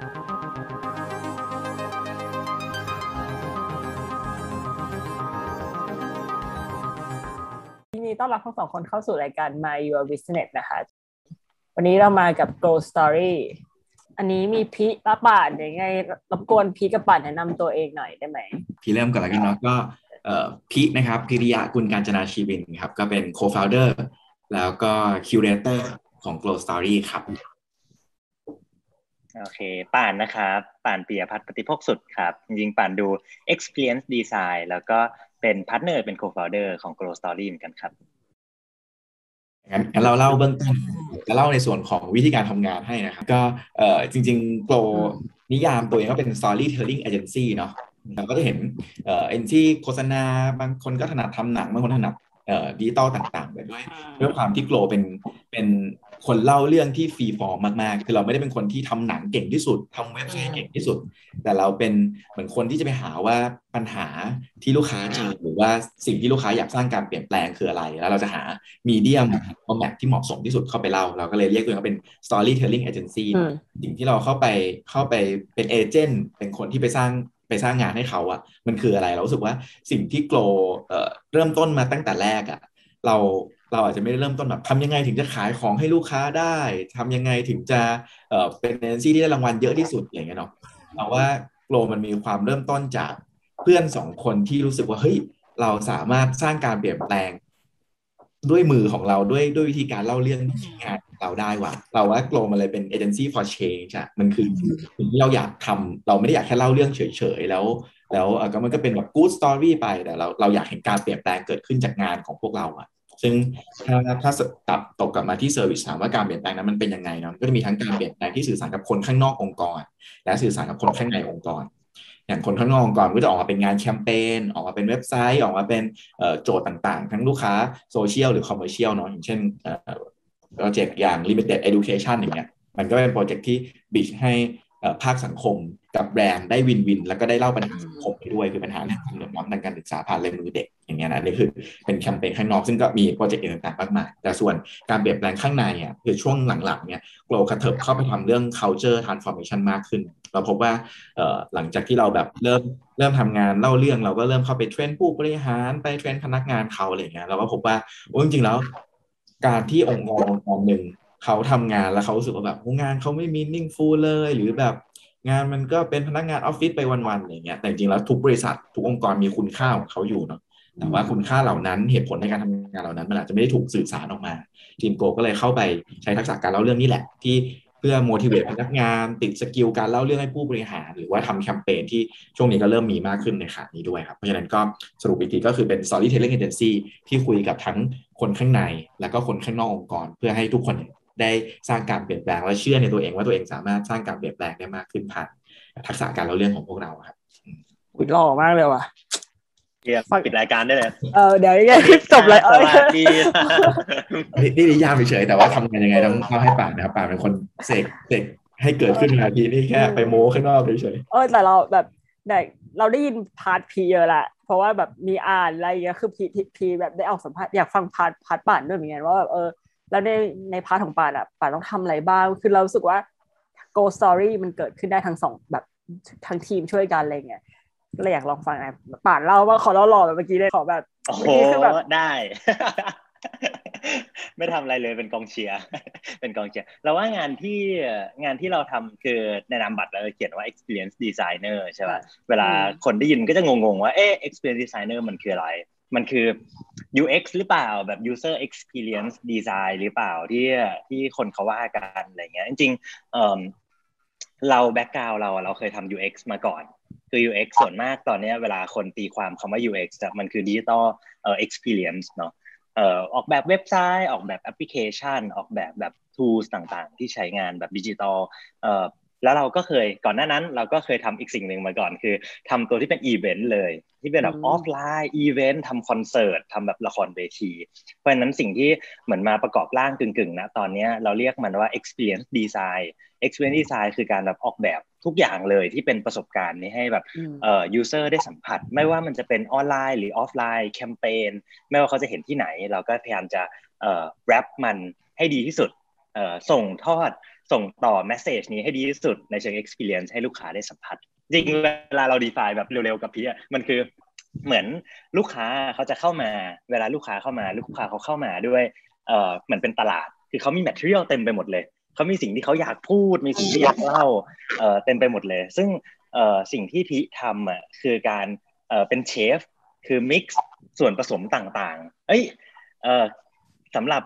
ยินดีต้อนรับทั้งสองคนเข้าสู่รายการ My Your Business นะคะ วันนี้เรามากับ Grow Story อันนี้มีพีป้าป่านยังไงรบกวนพีกับป่านแนะนำตัวเองหน่อยได้ไหม พี่เริ่มก่อนแล้วกันเนาะก็เอ่อพีนะครับพิริยะกุลการจนาชีวินครับ ก็เป็น co-founder แล้วก็ curator ของ Glow Story ครับ โอเค ป่านนะครับ ป่านปียพัฒน์ปฏิภคสุดครับ จริงๆ ป่านดู experience design แล้วก็เป็นพาร์ทเนอร์เป็น co-founder ของ Glow Story เหมือนกันครับงั้นงั้นเราเล่าเบื้องต้นจะเล่าในส่วนของวิธีการทำงานให้นะครับ ก็เอ่อจริงๆ Glow นิยามตัวเองก็เป็น storytelling agency เนาะเราก็จะเห็นเอ่อเอเจนซี่โฆษณาบางคนก็ถนัดทำหนังบางคนถนัดเอ่อดิจิตอลต่างๆไปด้วยด้วยความที่ Glow เป็นเป็น คนเล่าเรื่องที่ freeform มากๆ คือเราไม่ได้เป็นคนที่ทำหนังเก่งที่สุดทำเว็บไซต์เก่งที่สุด แต่เราเป็นเหมือนคนที่จะไปหาว่าปัญหาที่ลูกค้าเจอหรือว่าสิ่งที่ลูกค้าอยากสร้างการเปลี่ยนแปลงคืออะไร แล้วเราจะหา medium format ที่เหมาะสมที่สุดเข้าไปเล่า เราก็เลยเรียกตัวเองว่าเป็น storytelling agency อืมสิ่งที่เราเข้าไปเข้าไปเป็น agent เป็นคนที่ไปสร้างไปสร้างงานให้เขาอะมันคืออะไรเรารู้สึกว่าสิ่งที่โกลเอ่อเริ่มต้นมาตั้งแต่แรกอะเรา เราอาจจะไม่ได้เริ่มต้นแบบทำยังไงถึงจะขายของให้ลูกค้าได้ทำยังไงถึงจะเอ่อเป็นเอเจนซี่ที่ได้รางวัลเยอะที่สุดอย่างเงี้ยเนาะเราว่าโกลมันมีความเริ่มต้นจากเพื่อนสองคนที่รู้สึกว่าเฮ้ยเราสามารถสร้างการเปลี่ยนแปลง ด้วยมือของเราด้วยด้วยวิธีการเล่าเรื่องที่งานเราได้ว่ะเราว่าโกลมันเลยเป็น agency for change อะมันคือสิ่งที่เราอยากทำเราไม่ได้อยากแค่เล่าเรื่องเฉยๆแล้ว แล้วเออก็มันก็เป็นแบบ good story ไปแต่เราเราอยากเห็นการเปลี่ยนแปลงเกิดขึ้นจากงานของพวกเราอะ ซึ่งถ้าถ้ากลับตกกลับมาที่ service ถามว่าการเปลี่ยนแปลงนั้นมันเป็นยังไงเนาะก็จะมีทั้งการเปลี่ยนแปลงที่สื่อสารกับคนข้างนอกองค์กร และสื่อสารกับคนข้างในองค์กร อย่างคนข้างนอกองค์กรก็จะออกมาเป็นงานแคมเปญออกมาเป็นเว็บไซต์ ออกมาเป็นโจทย์ต่างๆ ทั้งลูกค้าโซเชียลหรือ commercial เนาะอย่างเช่นโปรเจกต์อย่าง limited education อย่างเงี้ยมันก็เป็นโปรเจกต์ที่บิชให้ภาคสังคม กับแบรนด์ได้ win-win แล้วก็ได้เล่าปัญหาสังคมไปด้วยคือปัญหาเรื่องความเหลื่อมล้ำทางการศึกษาผ่านลายมือเด็กอย่างเงี้ยนะนี่คือเป็นแคมเปญข้างนอกซึ่งก็มีโปรเจกต์ต่างๆมากมายแต่ส่วนการเปลี่ยนแปลงข้างในอะคือช่วงหลังๆเนี่ย Glow กระเถิบเข้าไปทำเรื่อง culture transformation มากขึ้น เราพบว่าหลังจากที่เราแบบเริ่มเริ่มทำงานเล่าเรื่องเราก็เริ่มเข้าไป train ผู้บริหารไป train พนักงานเขาอะไรเงี้ยเราก็พบว่าโอ้จริงๆแล้ว การที่องค์กรองค์กรหนึ่งเขาทำงานแล้วเขารู้สึกว่าแบบงานเขาไม่ meaningful เลยหรือแบบ งานมันก็เป็นพนักงานออฟฟิศไปวันๆอะไรเงี้ยแต่จริงๆแล้วทุกบริษัททุกองค์กรมีคุณค่าของเขาอยู่เนาะแต่ว่าคุณค่าเหล่านั้นเหตุผลในการทำงานเหล่านั้นมันอาจจะไม่ได้ถูกสื่อสารออกมา ทีม Glow ก็เลยเข้าไปใช้ทักษะการเล่าเรื่องนี้แหละ ที่เพื่อ motivate พนักงาน ติด skill การเล่าเรื่องให้ผู้บริหาร หรือว่าทำแคมเปญที่ช่วงนี้ก็เริ่มมีมากขึ้นในขานี้ด้วยครับ เพราะฉะนั้นก็สรุปอีกทีก็คือเป็น storytelling agency ที่คุยกับทั้งคนข้างใน แล้วก็คนข้างนอกองค์กร เพื่อให้ทุกคน ได้สร้างการเปลี่ยนแปลงและเชื่อในตัวเองว่าตัวเองสามารถสร้างการเปลี่ยนแปลงได้มากขึ้นผ่านทักษะการเล่าเรื่องของพวกเราครับอุ้ยหล่อมากเลยว่ะเรียกปิดรายการได้เลย เออเดี๋ยวยังไงจบเลยสเอ้ยวัสดีนี่นี่นิยามเฉยๆแต่ว่าทำงานยังไงต้องเล่าให้ป่านนะครับป่านเป็นคนเสกเสกให้เกิดขึ้นมาทีนี่แค่ไปโม้ข้างนอกเฉยๆเออแต่เราแบบได้เราได้ยิน part พีเยอะแหละเพราะว่าแบบมีอ่านอะไรอย่างเงี้ยคือพีพีแบบได้ออกสัมภาษณ์อยากฟัง part part ป่านด้วยเหมือนกันว่าแบบเออ แล้วในใน part ของป่านอะป่านต้องทำอะไรบ้าง คือเรารู้สึกว่า Glow Story มันเกิดขึ้นได้ทั้งสองแบบทั้งทีมช่วยกันอะไรเงี้ยก็เลยอยากลองฟังนะป่านเล่าว่าขอเราหล่อแบบเมื่อกี้เลยขอแบบโอ้โหเมื่อกี้คือแบบได้ ไม่ทำอะไรเลยเป็นกองเชียร์เป็นกองเชียร์เราว่างานที่งานที่เราทำคือในนามบัตรเราเขียนว่า experience designer ใช่ป่ะเวลาคนได้ยินก็จะงงๆว่าเอ๊ะ experience designer มันคืออะไร มันคือ UX หรือเปล่าแบบ user experience design หรือเปล่าที่ที่คนเขาว่ากันอะไรเงี้ยจริงๆเอ่อเราแบ็กกราวเราเราเคยทำ UX มาก่อน คือ UX ส่วนมากตอนนี้เวลาคนตีความคำว่า UX อะมันคือ digital เอ่อ experience เนาะเอ่อออกแบบเว็บไซต์ ออกแบบแอปพลิเคชัน ออกแบบแบบ tools ต่างๆ ที่ใช้งานแบบดิจิตอลเอ่อ แล้วเราก็เคยก่อนหน้านั้น เราก็เคยทำอีกสิ่งหนึ่งมาก่อน คือทำตัวที่เป็นอีเวนต์เลย ที่เป็นแบบ offline event ทำคอนเสิร์ตทำแบบละครเวที เพราะฉะนั้นสิ่งที่เหมือนมาประกอบร่างกึ่งๆนะตอนนี้เราเรียกมันว่า experience design experience design คือการแบบออกแบบทุกอย่างเลยที่เป็นประสบการณ์นี้ให้แบบเอ่อ user ได้สัมผัส ไม่ว่ามันจะเป็นออนไลน์หรือออฟไลน์แคมเปญไม่ว่าเขาจะเห็นที่ไหน เราก็พยายามจะเอ่อ wrap มันให้ดีที่สุดเอ่อส่งทอด ส่งต่อ message นี้ให้ดีที่สุดในเชิง experience ให้ลูกค้าได้สัมผัส จริงเวลาเรา define แบบเร็วๆกับพี่มันคือเหมือนลูกค้าเขาจะเข้ามา เวลาลูกค้าเข้ามา ลูกค้าเขาเข้ามาด้วยเออเหมือนเป็นตลาด คือเขามี material เต็มไปหมดเลยเขามีสิ่งที่เขาอยากพูด มีสิ่งที่อยากเล่าเออเต็มไปหมดเลย ซึ่งเออสิ่งที่พี่ทำอะคือการเออเป็นเชฟคือ mix ส่วนผสมต่างๆ เอ้ยเออ สำหรับ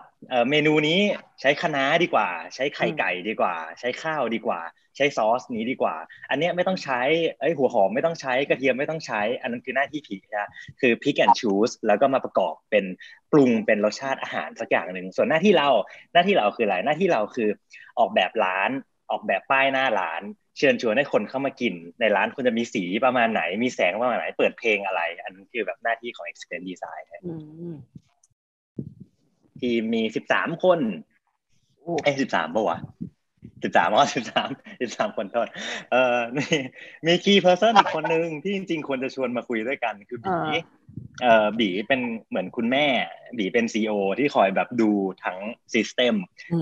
เมนูนี้ใช้คะน้าดีกว่า ใช้ไข่ไก่ดีกว่า ใช้ข้าวดีกว่า ใช้ซอสนี้ดีกว่า อันนี้ไม่ต้องใช้ไอ้หัวหอมไม่ต้องใช้กระเทียมไม่ต้องใช้ อันนั้นคือหน้าที่ผีนะคือ pick and choose แล้วก็มาประกอบเป็นปรุงเป็นรสชาติอาหารสักอย่างหนึ่งส่วนหน้าที่เราหน้าที่เราคืออะไรหน้าที่เราคือออกแบบร้านออกแบบป้ายหน้าร้านเชิญชวนให้คนเข้ามากิน ในร้านควรจะมีสีประมาณไหน มีแสงประมาณไหน เปิดเพลงอะไร อันนั้นคือแบบหน้าที่ของ experience design ทีมมีสิบสามคนเอ้สิบสามป่าวะสิบสามอ๋อสิบสามสิบสามคนโทษเอ่อมีมีคีย์เพอร์เซนอีกคนนึงที่จริงๆควรจะชวนมาคุยด้วยกันคือบีเอ่อบีเป็นเหมือนคุณแม่บีเป็น COO ที่คอยแบบดูทั้ง system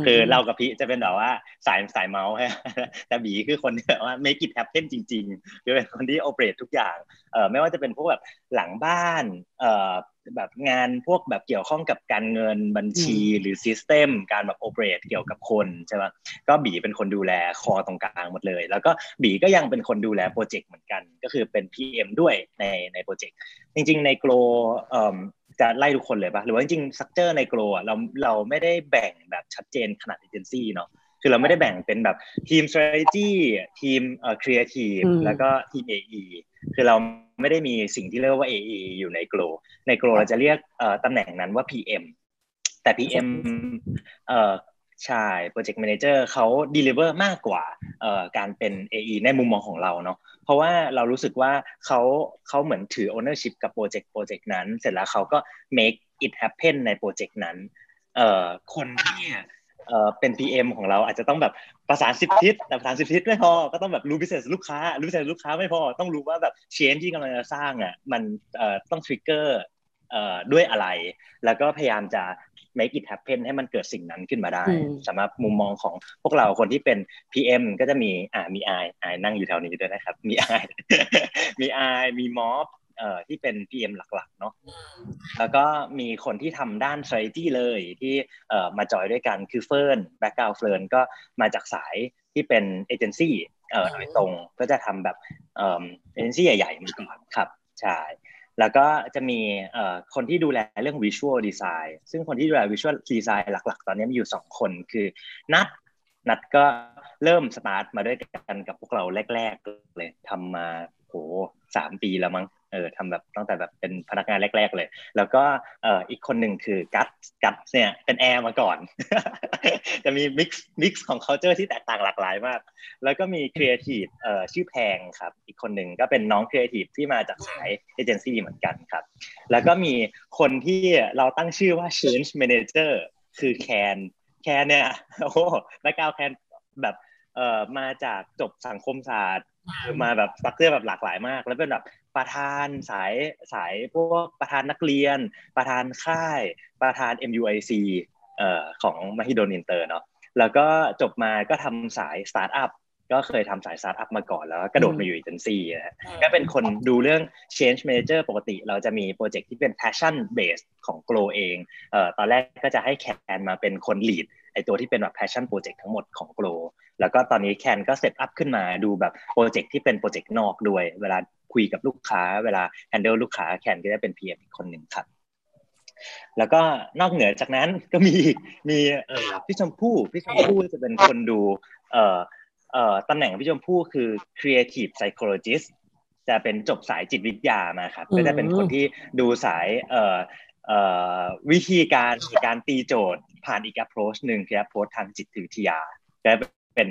คือเรากับพี่จะเป็นแบบว่าสายสายเมาท์ฮะแต่บีคือคนที่แบบว่า make it happen จริงๆคือเป็นคนที่ operate ทุกอย่างเอ่อไม่ว่าจะเป็นพวกแบบหลังบ้านเอ่อ แบบงานพวกแบบเกี่ยวข้องกับการเงินบัญชีหรือ system การแบบ operate เกี่ยวกับคนใช่ไหมก็บีเป็นคนดูแล core ตรงกลางหมดเลย แล้วก็บีก็ยังเป็นคนดูแลโปรเจกต์เหมือนกัน ก็คือเป็น PM ด้วยในในโปรเจกต์จริง ๆ ใน Glow จะไล่ทุกคนเลยปะหรือว่าจริงๆ structure ใน Glow เราเราไม่ได้แบ่งแบบชัดเจนขนาดเอเจนซี่เนาะคือเราไม่ได้แบ่งเป็นแบบทีม strategy ทีมเอ่อ creative แล้วก็ทีม AE คือเรา ไม่ได้มีสิ่งที่เรียกว่า AE อยู่ใน Glow ใน Glow เราจะเรียกตำแหน่งนั้นว่า PM แต่ PM เอ่อใช่ Project Manager เขา deliver มากกว่าการเป็น AE ในมุมมองของเราเนาะเพราะว่าเรารู้สึกว่าเขาเขาเหมือนถือ ownership กับโปรเจกต์โปรเจกต์นั้น เสร็จแล้วเขาก็ make it happen ในโปรเจกต์นั้นเอ่อคนที่ เอ่อเป็น PM ของเราอาจจะต้องแบบประสานสิบทิศแต่ประสานสิบทิศไม่พอก็ต้องแบบรู้ business ลูกค้ารู้ business ลูกค้าไม่พอต้องรู้ว่าแบบ change ที่กำลังจะสร้างอะมันเอ่อต้อง trigger เอ่อด้วยอะไร แล้วก็พยายามจะ make it happen ให้มันเกิดสิ่งนั้นขึ้นมาได้สำหรับมุมมองของพวกเราคนที่เป็น PM ก็จะมีอ่ามีไอไอนั่งอยู่แถวนี้ด้วยนะครับ มีไอมีไอมีม็อบ เอ่อที่เป็น PM หลักๆเนาะแล้วก็มีคนที่ทำด้าน strategy เลยที่เอ่อมาจอยด้วยกันคือเฟิร์น background เฟิร์นก็มาจากสายที่เป็นเอเจนซี่เอ่อโดยตรงก็จะทำแบบเอ่อเอเจนซี่ใหญ่ๆมาก่อนครับใช่แล้วก็จะมีเอ่อคนที่ดูแลเรื่อง Visual Design ซึ่งคนที่ดูแล Visual Design หลัก ๆ ตอนนี้มีอยู่สองคนคือนัดนัดก็เริ่มสตาร์ทมาด้วยกันกับพวกเราแรก ๆ เลยทำมาโหสามปีแล้วมั้ง เออทำแบบตั้งแต่แบบเป็นพนักงานแรก ๆ เลย แล้วก็เอ่ออีกคนหนึ่งคือกัตกัตเนี่ยเป็นแอร์มาก่อน จะมี mix mix ของ culture ที่แตกต่างหลากหลายมาก แล้วก็มีครีเอทีฟเอ่อชื่อแพงครับ อีกคนหนึ่งก็เป็นน้องครีเอทีฟที่มาจากสายเอเจนซี่เหมือนกันครับ แล้วก็มีคนที่เราตั้งชื่อว่า change manager คือแคนแคนเนี่ยโอ้โห background แคนแบบ เอ่อมาจากจบสังคมศาสตร์ มาแบบ structure แบบหลากหลายมาก แล้วเป็นแบบประธานสายสายพวกประธานนักเรียน ประธานค่าย ประธาน MUIC เอ่อของมหิดลอินเตอร์เนาะแล้วก็จบมาก็ทำสายสตาร์ทอัพก็เคยทำสายสตาร์ทอัพมาก่อนแล้วกระโดดมาอยู่เอเจนซี่นะก็เป็นคนดูเรื่อง change manager ปกติเราจะมีโปรเจกต์ที่เป็น passion based ของ Grow เองเอ่อตอนแรกก็จะให้แคนมาเป็นคน lead ไอ้ตัวที่เป็นแบบ passion project ทั้งหมดของ Grow แล้วก็ตอนนี้แคนก็ set up ขึ้นมาดูแบบโปรเจกต์ที่เป็นโปรเจกต์นอกด้วย เวลาคุยกับลูกค้า เวลา handle ลูกค้าแคนก็จะเป็น PM อีกคนหนึ่งครับแล้วก็นอกเหนือจากนั้นก็มีมีเอ่อพี่ชมพู่พี่ชมพู่จะเป็นคนดูเอ่อเอ่อตำแหน่งพี่ชมพู่คือ creative psychologist จะเป็นจบสายจิตวิทยามาครับก็จะเป็นคนที่ดูสายเอ่อเอ่อ วิธีการในการตีโจทย์ผ่านอีก approach หนึ่งคือ approach ทางจิตวิทยาจะเป็น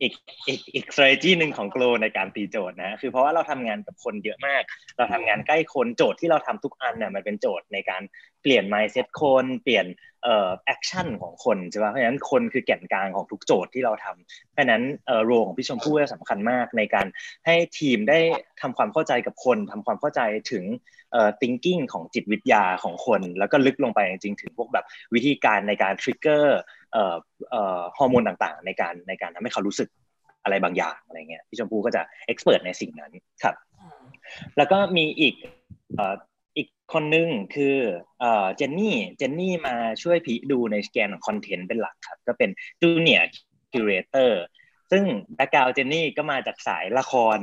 อีกอีกอีก strategy หนึ่งของโกลในการตีโจทย์นะคือเพราะว่าเราทำงานกับคนเยอะมาก เราทำงานใกล้คนโจทย์ที่เราทำทุกอันเนี่ยมันเป็นโจทย์ในการเปลี่ยน mindset คนเปลี่ยนเอ่อ action ของคนใช่ไหมเพราะฉะนั้นคนคือแก่นกลางของทุกโจทย์ที่เราทำเพราะฉะนั้นเอ่อโรของพี่ชมพู่สำคัญมากในการให้ทีมได้ทำความเข้าใจกับคนทำความเข้าใจถึงเอ่อ thinking ของจิตวิทยาของคน แล้วก็ลึกลงไปจริงๆถึงพวกแบบวิธีการในการ trigger ฮอร์โมนต่างๆ ในการในการทำให้เขารู้สึกอะไรบางอย่างอะไรเงี้ยพี่ชมพู่ก็จะเอ็กซ์เพรสในสิ่งนั้นครับ แล้วก็มีอีกเอ่ออีกคนนึงคือเอ่อเจนนี่เจนนี่มาช่วยพีดูในสแกนของคอนเทนต์เป็นหลักครับ ก็เป็นจูเนียร์คิวเรเตอร์ซึ่งแบ็กกราวเจนนี่ก็มาจากสายละคร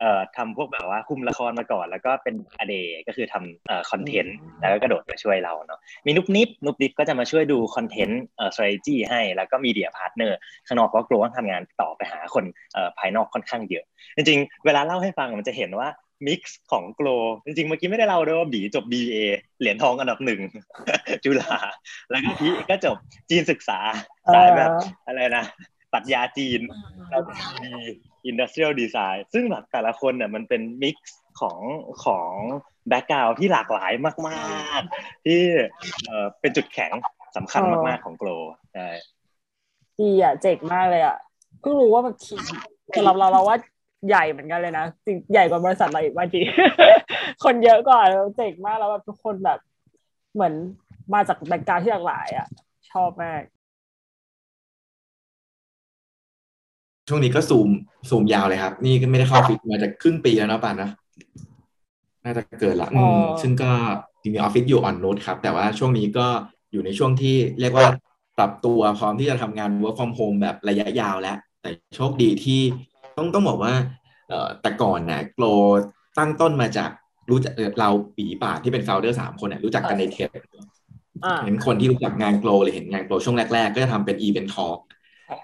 เอ่อทำพวกแบบว่าคุมละครมาก่อน แล้วก็เป็นอเดก็คือทำเอ่อคอนเทนต์แล้วก็กระโดดมาช่วยเราเนาะมีนุบนิบนุบนิบก็จะมาช่วยดูคอนเทนต์เอ่อ strategy ให้แล้วก็มีเดียพาร์ทเนอร์ข้างนอกก็กลัวว่าทำงานต่อไปหาคนเอ่อภายนอกค่อนข้างเยอะ จริงๆ เวลาเล่าให้ฟังมันจะเห็นว่า mix ของ Glow จริงๆเมื่อกี้ไม่ได้เล่าด้วยว่าบีจบ BA เหรียญทองอันดับหนึ่งจุฬาแล้วก็พีก็จบจีนศึกษาสายแบบอะไรนะ ปรัชญาจีนแล้วก็มี industrial design ซึ่งแบบแต่ละคนเนี่ยมันเป็น mix ของของ background ที่หลากหลายมากๆ ที่เอ่อเป็นจุดแข็งสำคัญมากๆของ Glow ใช่ดีอะเจ๋งมากเลยอะเพิ่งรู้ว่าแบบทีมสำหรับเราเราว่าใหญ่เหมือนกันเลยนะจริงใหญ่กว่าบริษัทเราอีกว่าจริงคนเยอะกว่าเราเจ๋งมากแล้วแบบทุกคนแบบ เหมือนมาจากแบ็กกราวที่หลากหลาย อะ ชอบมาก ช่วงนี้ก็ซูมซูมยาวเลยครับ นี่ก็ไม่ได้เข้าออฟฟิศมาจะครึ่งปีแล้วเนาะป่านนะน่าจะเกิดละอืมซึ่งก็จริงๆออฟฟิศอยู่ออนโนดครับ แต่ว่าช่วงนี้ก็อยู่ในช่วงที่เรียกว่าปรับตัวพร้อมที่จะทำงาน work from home แบบระยะยาวแล้ว แต่โชคดีที่ต้องต้องบอกว่าเอ่อแต่ก่อนนะโกลตั้งต้นมาจากรู้จักเราปีป่าที่เป็น founder สามคนเนี่ยรู้จักกันในเทปอ่าเห็นคนที่รู้จักงานโกลเลยเห็นงานโกลช่วงแรก ๆ ก็จะทำเป็น event talk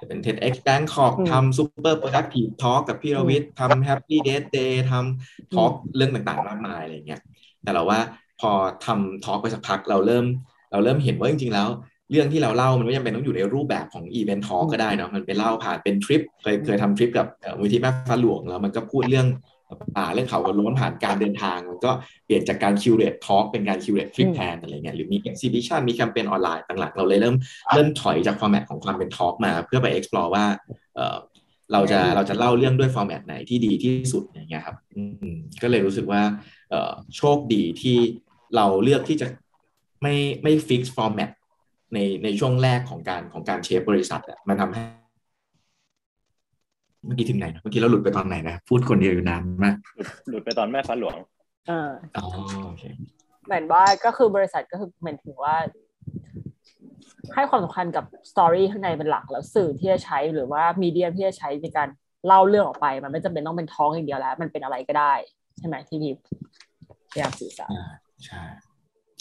จะเป็น TEDx Bangkok อืมทำ super productive talk กับพี่รวิทย์ทำ happy death day ทำ talk เรื่องต่างๆ มากมายอะไรเงี้ยแต่เราว่าพอทำ talk ไปสักพักเราเริ่ม เราเริ่มเห็นว่าจริงๆ แล้ว เรื่องที่เราเล่ามันไม่จำเป็นต้องอยู่ในรูปแบบของ event talk ก็ได้เนาะมันเป็นเล่าผ่านเป็นทริปเคยเคยทำทริปกับเอ่อมูลนิธิแม่ฟ้าหลวงแล้วมันก็พูดเรื่อง ป่าเรื่องเขาหัวโล้นผ่านการเดินทาง มันก็เปลี่ยนจากการ curate talk เป็นการ curate ทริปอืมแทนอะไรเงี้ยหรือมี exhibition มีแคมเปญออนไลน์ต่างๆ เราเลยเริ่มเริ่มถอยจาก format ของความเป็น talk มา เพื่อไป explore ว่าเออเราจะเราจะเล่าเรื่องด้วย format ไหนที่ดีที่สุดอย่างเงี้ยครับอืมก็เลยรู้สึกว่าเออโชคดีที่เราเลือกที่จะไม่ไม่ fix format ในในช่วงแรกของการของการ shape บริษัทอะมันทำให้ เมื่อกี้ถึงไหนนะเมื่อกี้เราหลุดไปตอนไหนนะ พูดคนเดียวอยู่นานมากหลุดหลุดไปตอนแม่ฟ้าหลวงเอออ๋อโอเคเหมือนว่าก็คือบริษัทก็คือเหมือนถึงว่า ให้ความสำคัญกับ story ข้างในเป็นหลักแล้วสื่อที่จะใช้หรือว่ามีเดียที่จะใช้ในการเล่าเรื่องออกไป มันไม่จำเป็นต้องเป็นท้องอย่างเดียวแล้ว มันเป็นอะไรก็ได้ ใช่ไหมที่พี่พยายามสื่อสารอ่าใช่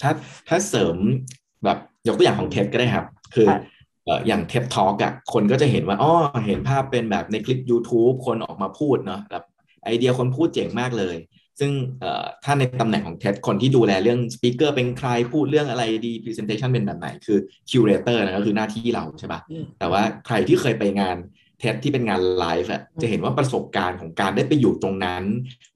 ถ้าถ้าเสริมแบบยกตัวอย่างของเท็ดก็ได้ครับ คือค่ะเอ่ออย่างเท็ดทอ l k อะคนก็จะเห็นว่าอ๋อเห็นภาพเป็นแบบในคลิป YouTube คนออกมาพูดเนาะแบบไอเดียคนพูดเจ๋งมากเลย ซึ่งเอ่อถ้าในตำแหน่งของเท็ดคนที่ดูแลเรื่องสปีกเกอร์เป็นใครพูดเรื่องอะไรดี Presentation เป็นแบบไหนคือคิวเรเตอร์นะก็คือหน้าที่เราใช่ปะอืมแต่ว่าใครที่เคยไปงานTED ที่เป็นงานไลฟ์อะอืมจะเห็นว่าประสบการณ์ของการได้ไปอยู่ตรงนั้น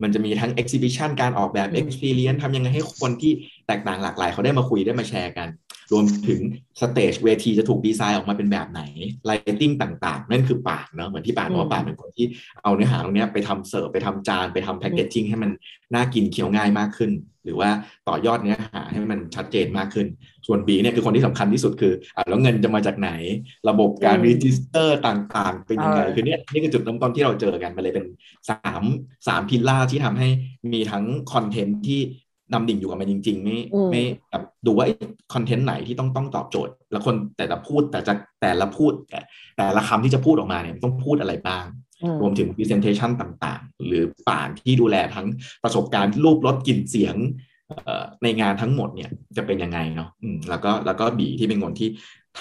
มันจะมีทั้ง exhibition การออกแบบอืม experience ทำยังไงให้คนที่แตกต่างหลากหลายเขาได้มาคุยได้มาแชร์กัน รวมถึง stage เวทีจะถูกดีไซน์ออกมาเป็นแบบไหน lighting ต่างๆ นั่นคือป่านเนาะเหมือนที่ป่านบอกว่าป่านเป็นคนที่เอาเนื้อหาตรงเนี้ยไปทำเสิร์ฟไปทำจานไปทำแพ c เกจจิ้งให้มันน่ากินเคี้ยวง่ายมากขึ้น หรือว่าต่อยอดเนื้อหาให้มันชัดเจนมากขึ้น ส่วนบีเนี่ยคือคนที่สำคัญที่สุดคืออะแล้วเงินจะมาจากไหน ระบบการอืม register ต่างๆ เป็นยังไงเออคือเนี่ยนี่คือจุดเริ่มต้นที่เราเจอกันมันเลยเป็นสามสาม pillar ที่ทำให้มีทั้งคอนเทนต์ที่ ดำดิ่งอยู่กับมันจริง ๆ ไม่อืมไม่แบบดูว่าคอนเทนต์ไหนที่ต้องต้องตอบโจทย์ แล้วคนแต่ละพูดแต่จะแต่ละพูด แต่แต่ละคำที่จะพูดออกมาเนี่ยต้องพูดอะไรบ้างอืมรวมถึง presentation ต่างๆ หรือป่านที่ดูแลทั้งประสบการณ์รูปรสกลิ่นเสียงเอ่อในงานทั้งหมดเนี่ยจะเป็นยังไงเนาะอืมแล้วก็แล้วก็บีที่เป็นคนที่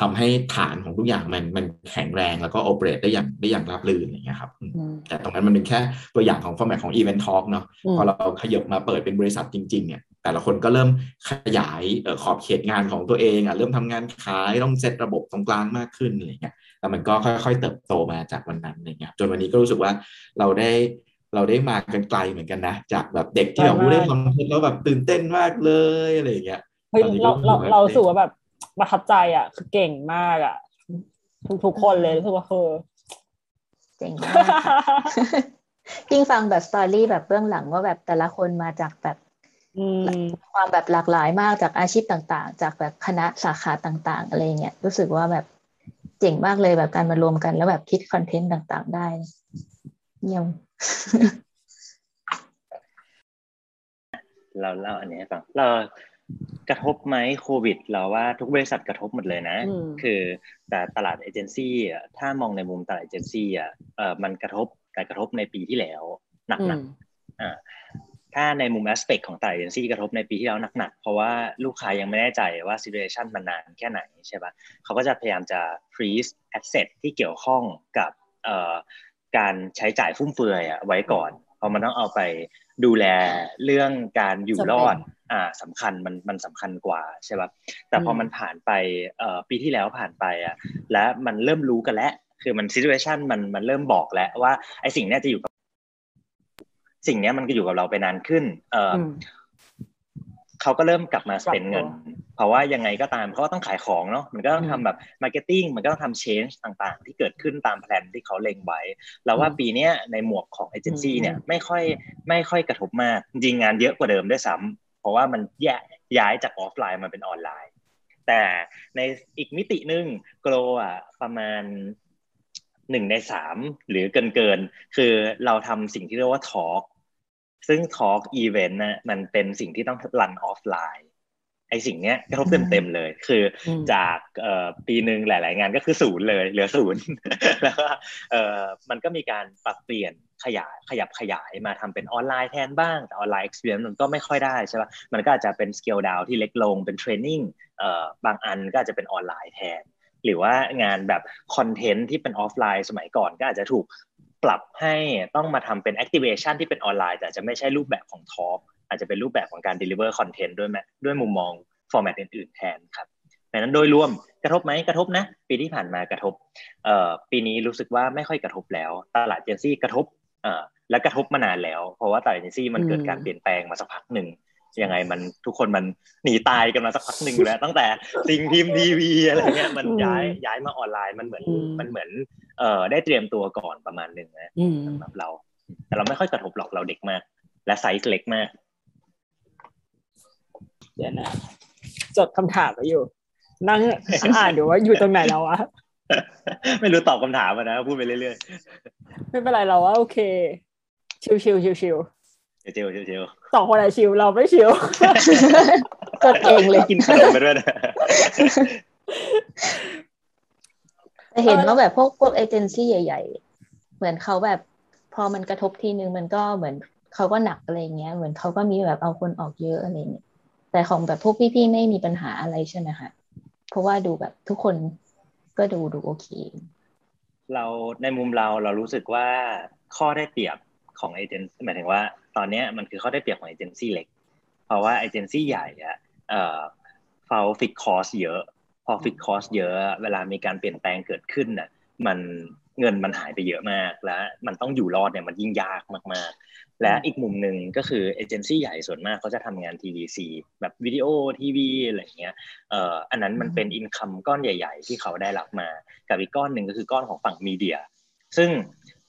ทำให้ฐานของทุกอย่างมันมันแข็งแรงแล้วก็โอเปเรตได้อย่างได้อย่างราบรื่นอย่างเงี้ยครับอืมอืมแต่ตรงนั้นมันเป็นแค่ตัวอย่างของฟอร์แมตของ Event Talk เนาะอืมพอเราขยับมาเปิดเป็นบริษัทจริงๆเนี่ยแต่ละคนก็เริ่มขยายเอ่อขอบเขตงานของตัวเองอะเริ่มทำงานขายต้องเซตระบบตรงกลางมากขึ้นอะไรเงี้ยแต่มันก็ค่อยๆเติบโตมาจากวันนั้นอะไรเงี้ยจนวันนี้ก็รู้สึกว่าเราได้เราได้มากันไกลเหมือนกันนะ จากแบบเด็กที่แบบไกลมากได้ทำเทแล้วแบบตื่นเต้นมากเลยอะไรอย่างเงี้ยเฮ้ยตอนนี้เราก็เราถือว่าเรารู้สึกว่าแบบ ประทับใจอะ คือเก่งมากอะ ทุกทุกคนเลยรู้สึกว่าคือเจ๋งมากค่ะยิ่งฟังแบบสตอรี่แบบเบื้องหลังว่าแบบแต่ละคนมาจากแบบอืมความแบบหลากหลายมากจากอาชีพต่างๆ จากแบบคณะสาขาต่าง ๆ อะไรเงี้ยรู้สึกว่าแบบเจ๋งมากเลยแบบการมารวมกันแล้วแบบคิดคอนเทนต์ต่าง ๆ ได้เยี่ยมเราเล่าอันนี้ให้ฟังเรา กระทบไหมโควิด เราว่าทุกบริษัทกระทบหมดเลยนะอืมคือแต่ตลาดเอเจนซี่อะถ้ามองในมุมตลาดเอเจนซี่อะเออมันกระทบแต่กระทบในปีที่แล้วหนักอืหนัมกอ่าถ้าในมุมแอสเปกของตลาดเอเจนซี่กระทบในปีที่แล้วหนักๆ เพราะว่าลูกค้ายังไม่แน่ใจว่า situation มันนานแค่ไหนใช่ปะเขาก็จะพยายามจะ freeze asset ที่เกี่ยวข้องกับเอ่อการใช้จ่ายฟุ่มเฟือยอะไว้ก่อน เพราะมันต้องเอาไปดูแลเรื่องการอยู่รอด อ่าสำคัญมันมันสำคัญกว่าใช่ป่ะแต่พออมมันผ่านไปเอ่อปีที่แล้วผ่านไปอะและมันเริ่มรู้กันแล้วคือมันซี t u เ t ชันมันมันเริ่มบอกแล้วว่าไอ้สิ่งเนี้ยจะอยู่กับ สิ่งเนี้ยมันก็อยู่กับเราไปนานขึ้น เอ่ออมเขาก็เริ่มกลับมาปรับ spend เงินตัวเพราะว่ายังไงก็ตามเขาก็ต้องขายของเนาะมันก็ต้องอืมทำแบบมาร์เก็ตติ้งมันก็ต้องทำ change ต่างๆ ที่เกิดขึ้นตามแผนที่เขาเล็งไว้แล้วว่าอืมปีเนี้ยในหมวกของเอเจนซี่อืมเนี่ยไม่ค่อยไม่ค่อยกระทบมาก จริงๆงานเยอะกว่าเดิมด้วยซ้ำเพ ราะว่ามันแยกย้ายจากออฟไลน์มาเป็นออนไลน์ แต่ในอีกมิติหนึ่ง Glow อะประมาณหนึ่งในสามหรือเกินเกินๆคือเราทำสิ่งที่เรียกว่า talk ซึ่ง talk event นะมันเป็นสิ่งที่ต้อง run ออฟไลน์ไอ้สิ่งเนี้ยกระทบเต็มๆเลย คืออมจากเอ่อปีหนึ่งหลาย ๆ งานก็คือศูนย์เลยเหลือศูนย์แล้วก็เอ่อมันก็มีการปรับเปลี่ยน ขยายขยับขยายมาทำเป็นออนไลน์แทนบ้าง แต่ออนไลน์ experience มันก็ไม่ค่อยได้ใช่ปะมันก็อาจจะเป็น scale down ที่เล็กลงเป็น training เอ่อบางอันก็อาจจะเป็นออนไลน์แทน หรือว่างานแบบคอนเทนต์ที่เป็นออฟไลน์สมัยก่อนก็อาจจะถูกปรับให้ต้องมาทำเป็น activation ที่เป็นออนไลน์แต่อาจจะไม่ใช่รูปแบบของ talk อาจจะเป็นรูปแบบของการ deliver content ด้วยไหมด้วยมุมมอง format อื่น ๆ แทนครับดังนั้นโดยรวมกระทบไหมกระทบนะ ปีที่ผ่านมากระทบปีนี้รู้สึกว่าไม่ค่อยกระทบแล้ว ตลาดเอเจนซี่กระทบ และกระทบมานานแล้ว เพราะว่าตลาดเอเจนซี่มันเกิดการเปลี่ยนแปลงมาสักพักหนึ่งยังไงมันทุกคนมันหนีตายกันมาสักพักหนึ่งแล้ว ตั้งแต่สิ่งพิมพ์ทีวีอะไรเงี้ยมันอืมย้ายย้ายมาออนไลน์มันเหมือนอืมมันเหมือนเอ่อได้เตรียมตัวก่อนประมาณหนึ่งนะอืมสำหรับเรา แต่เราไม่ค่อยกระทบหรอกเราเด็กมาก และไซส์เล็กมากเดี๋ยวนะจดคำถามไว้อยู่ นั่งอ่านดูว่าอยู่ตรงไหนแล้ววะ ไม่รู้ตอบคำถามอะนะ พูดไปเรื่อยไม่เป็นไรเราว่าโอเค ชิวชิวชิวชิวๆเจลเจลเจลๆสองคนอะชิวเราไม่ชิวกดเองเลยกินขนมไปด้วยนะแต่เห็นว่าแบบพวกพวกเอเจนซี่ใหญ่ ๆ เหมือนเขาแบบพอมันกระทบทีนึงมันก็เหมือนเขาก็หนักอะไรเงี้ย เหมือนเขาก็มีแบบเอาคนออกเยอะอะไรเงี้ยแต่ของแบบพวกพี่ๆไม่มีปัญหาอะไรใช่ไหมคะเพราะว่าดูแบบทุกคน ก็ดูดูโอเค เราในมุมเราเรารู้สึกว่าข้อได้เปรียบของเอเจนซี่หมายถึงว่า ตอนนี้มันคือข้อได้เปรียบของเอเจนซี่เล็ก เพราะว่าเอเจนซี่ใหญ่อะเอ่อเฟา fixed cost เยอะ พอ fixed cost เยอะ เวลามีการเปลี่ยนแปลงเกิดขึ้นน่ะมัน เงินมันหายไปเยอะมากและมันต้องอยู่รอดเนี่ยมันยิ่งยากมากๆ และอีกมุมหนึ่งก็คือเอเจนซี่ใหญ่ส่วนมากเขาจะทำงาน TVC แบบวิดีโอทีวีอะไรอย่างเงี้ยเอ่ออันนั้นมันเป็น income ก้อนใหญ่ ๆ ที่เขาได้รับมา กับอีกก้อนหนึ่งก็คือก้อนของฝั่งมีเดีย ซึ่ง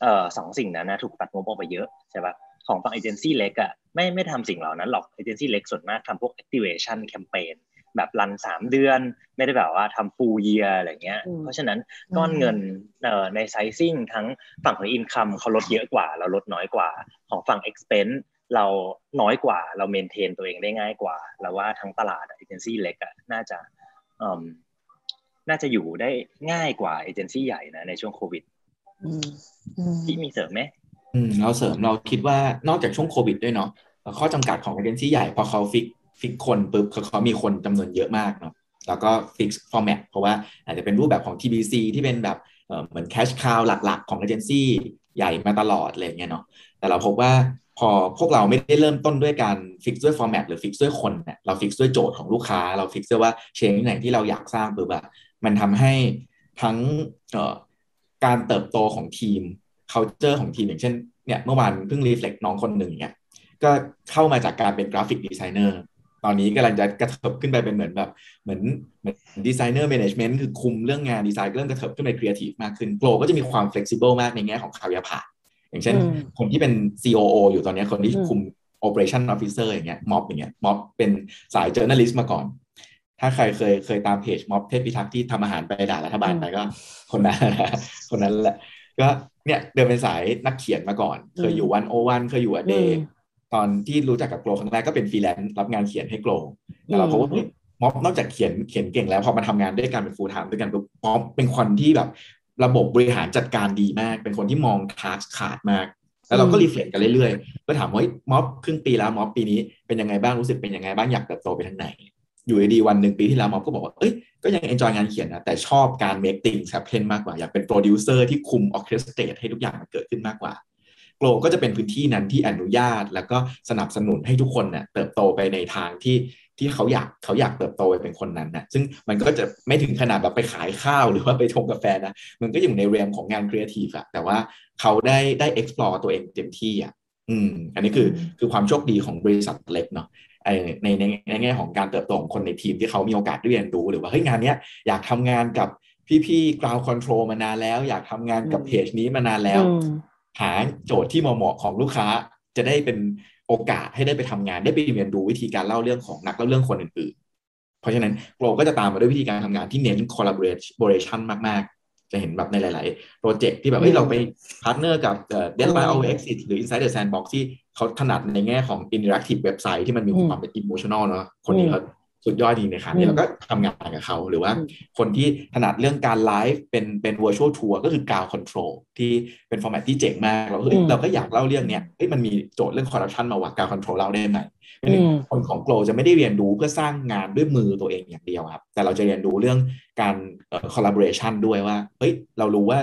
เอ่อสองสิ่งนั้นนะถูกตัดงบออกไปเยอะใช่ปะของฝั่งเอเจนซี่เล็กอะไม่ไม่ทำสิ่งเหล่านั้นหรอกเอเจนซี่เล็กส่วนมากทำพวก activation campaign แบบรันสามเดือน ไม่ได้แบบว่าทำ full year อะไรเงี้ยอืมเพราะฉะนั้นก้อนเงินเอ่อใน sizing ทั้งฝั่งของ income เขาลดเยอะกว่า เราลดน้อยกว่า ของฝั่ง expense เราน้อยกว่า เรา maintain ตัวเองได้ง่ายกว่าแล้วว่าทั้งตลาดเอเจนซี่เล็กอะน่าจะเอิ่มน่าจะอยู่ได้ง่ายกว่าเอเจนซี่ใหญ่นะในช่วงโควิดอืมอืมที่มีเสริมไหมอืมเราเสริมเราคิดว่านอกจากช่วงโควิดด้วยเนาะข้อจำกัดของเอเจนซี่ใหญ่พอเขา fix fix คนปุ๊บเขาเขามีคนจำนวนเยอะมากเนาะแล้วก็ fix format เพราะว่าอาจจะเป็นรูปแบบของ TVC ที่เป็นแบบเหมือน cash cow หลัก ๆ ของเอเจนซี่ใหญ่มาตลอดอะไรอย่างเงี้ยเนาะแต่เราพบว่าพอพวกเราไม่ได้เริ่มต้นด้วยการ fix ด้วย format หรือ fix ด้วยคนเนี่ยเรา fix ด้วยโจทย์ของลูกค้า เรา fix ด้วยว่า change ไหนที่เราอยากสร้างปุ๊บอะมันทำให้ทั้งการเติบโตของทีม culture ของทีมอย่างเช่นเนี่ยเมื่อวานเพิ่ง reflect น้องคนหนึ่งเนี่ยก็เข้ามาจากการเป็นกราฟิกดีไซเนอร์ ตอนนี้กำลังจะกระเถิบขึ้นไปเป็นเหมือนแบบเหมือนเหมือน designer management คือคุมเรื่องงานดีไซน์เริ่มกระเถิบขึ้นไปครีเอทีฟมากขึ้นโกลก็จะมีความ flexible มากในแง่ของ career path อย่างเช่นอืมคนที่เป็น COO อยู่ตอนนี้คนที่อืมคุม operation officer อย่างเงี้ยม็อบอย่างเงี้ยม็อบเป็นสาย journalist มาก่อน ถ้าใครเคยเคยตามเพจม็อบเทพพิทักษ์ที่ทำอาหารไปด่ารัฐบาลไปก็ คนนั้นนะคนนั้นแหละก็เนี่ยเดินเป็นสายนักเขียนมาก่อน เคยอยู่วันโอวันเคยอยู่ a day ตอนที่รู้จักกับโกลครั้งแรกก็เป็นฟรีแลนซ์รับงานเขียนให้โกลแต่เราพบว่าม็อบนอกจากเขียนเขียนเก่งแล้วพอมาทำงานด้วยกันเป็น full time ด้วยกันม็อบเป็นคนที่แบบระบบบริหารจัดการดีมาก เป็นคนที่มองทางขาดมาก แล้วเราก็ reflect กันเรื่อยๆก็ถามว่าม็อบครึ่งปีแล้วม็อบปีนี้เป็นยังไงบ้างรู้สึกเป็นยังไงบ้างอยากเติบโตไปทางไหน อยู่ดีวันหนึ่งปีที่แล้วม็อบก็บอกว่าเอ้ยก็ยัง enjoy งานเขียนนะแต่ชอบการ make things happen มากกว่าอยากเป็นโปรดิวเซอร์ที่คุม orchestrate ให้ทุกอย่างมันเกิดขึ้นมากกว่า โกลก็จะเป็นพื้นที่นั้นที่อนุญาต แล้วก็สนับสนุนให้ทุกคนเนี่ยเติบโตไปในทางที่ที่เขาอยากเขาอยากเติบโตไปเป็นคนนั้นนะซึ่งมันก็จะไม่ถึงขนาดแบบไปขายข้าวหรือว่าไปชงกาแฟนะมันก็อยู่ใน realm ของงานครีเอทีฟอะแต่ว่าเขาได้ได้ explore ตัวเองเต็มที่อะอืมอันนี้คือคือความโชคดีของบริษัทเล็กเนาะในในในแง่ของการเติบโตของคนในทีมที่เขามีโอกาสเรียนรู้หรือว่าเฮ้ยงานเนี้ยอยากทำงานกับพี่ๆ ground control มานานแล้ว อยากทำงานกับเพจนี้มานานแล้ว หาโจทย์ที่เหมาะของลูกค้าจะได้เป็นโอกาสให้ได้ไปทำงานได้ไปเรียนรู้วิธีการเล่าเรื่องของนักเล่าเรื่องคนอื่นๆ เพราะฉะนั้นโปรก็จะตามมาด้วยวิธีการทำงานที่เน้น collaboration มากๆ จะเห็นแบบในหลาย ๆ โปรเจกต์ที่แบบเฮ้ยเราไปพาร์ทเนอร์กับ Deadline Always Exists หรือ Inside the Sandbox ที่เขาถนัดในแง่ของ interactive เว็บไซต์ที่มันมีความเป็น emotional เนาะคนนี้เขา สุดยอดจริงในครั้งนี้เราก็ทำงานกับเขา หรือว่าคนที่ถนัดเรื่องการไลฟ์เป็นเป็น virtual tour ก็คือ Ground Control ที่เป็น format ที่เจ๋งมาก เราคือเราก็อยากเล่าเรื่องเนี้ยเฮ้ยมันมีโจทย์เรื่องคอร์รัปชันมาว่า Ground Control เล่าได้ไหมคนของโกลจะไม่ได้เรียนรู้เพื่อสร้างงานด้วยมือตัวเองอย่างเดียวครับ แต่เราจะเรียนรู้เรื่องการเอ่อ collaboration ด้วยว่าเฮ้ยเรารู้ว่า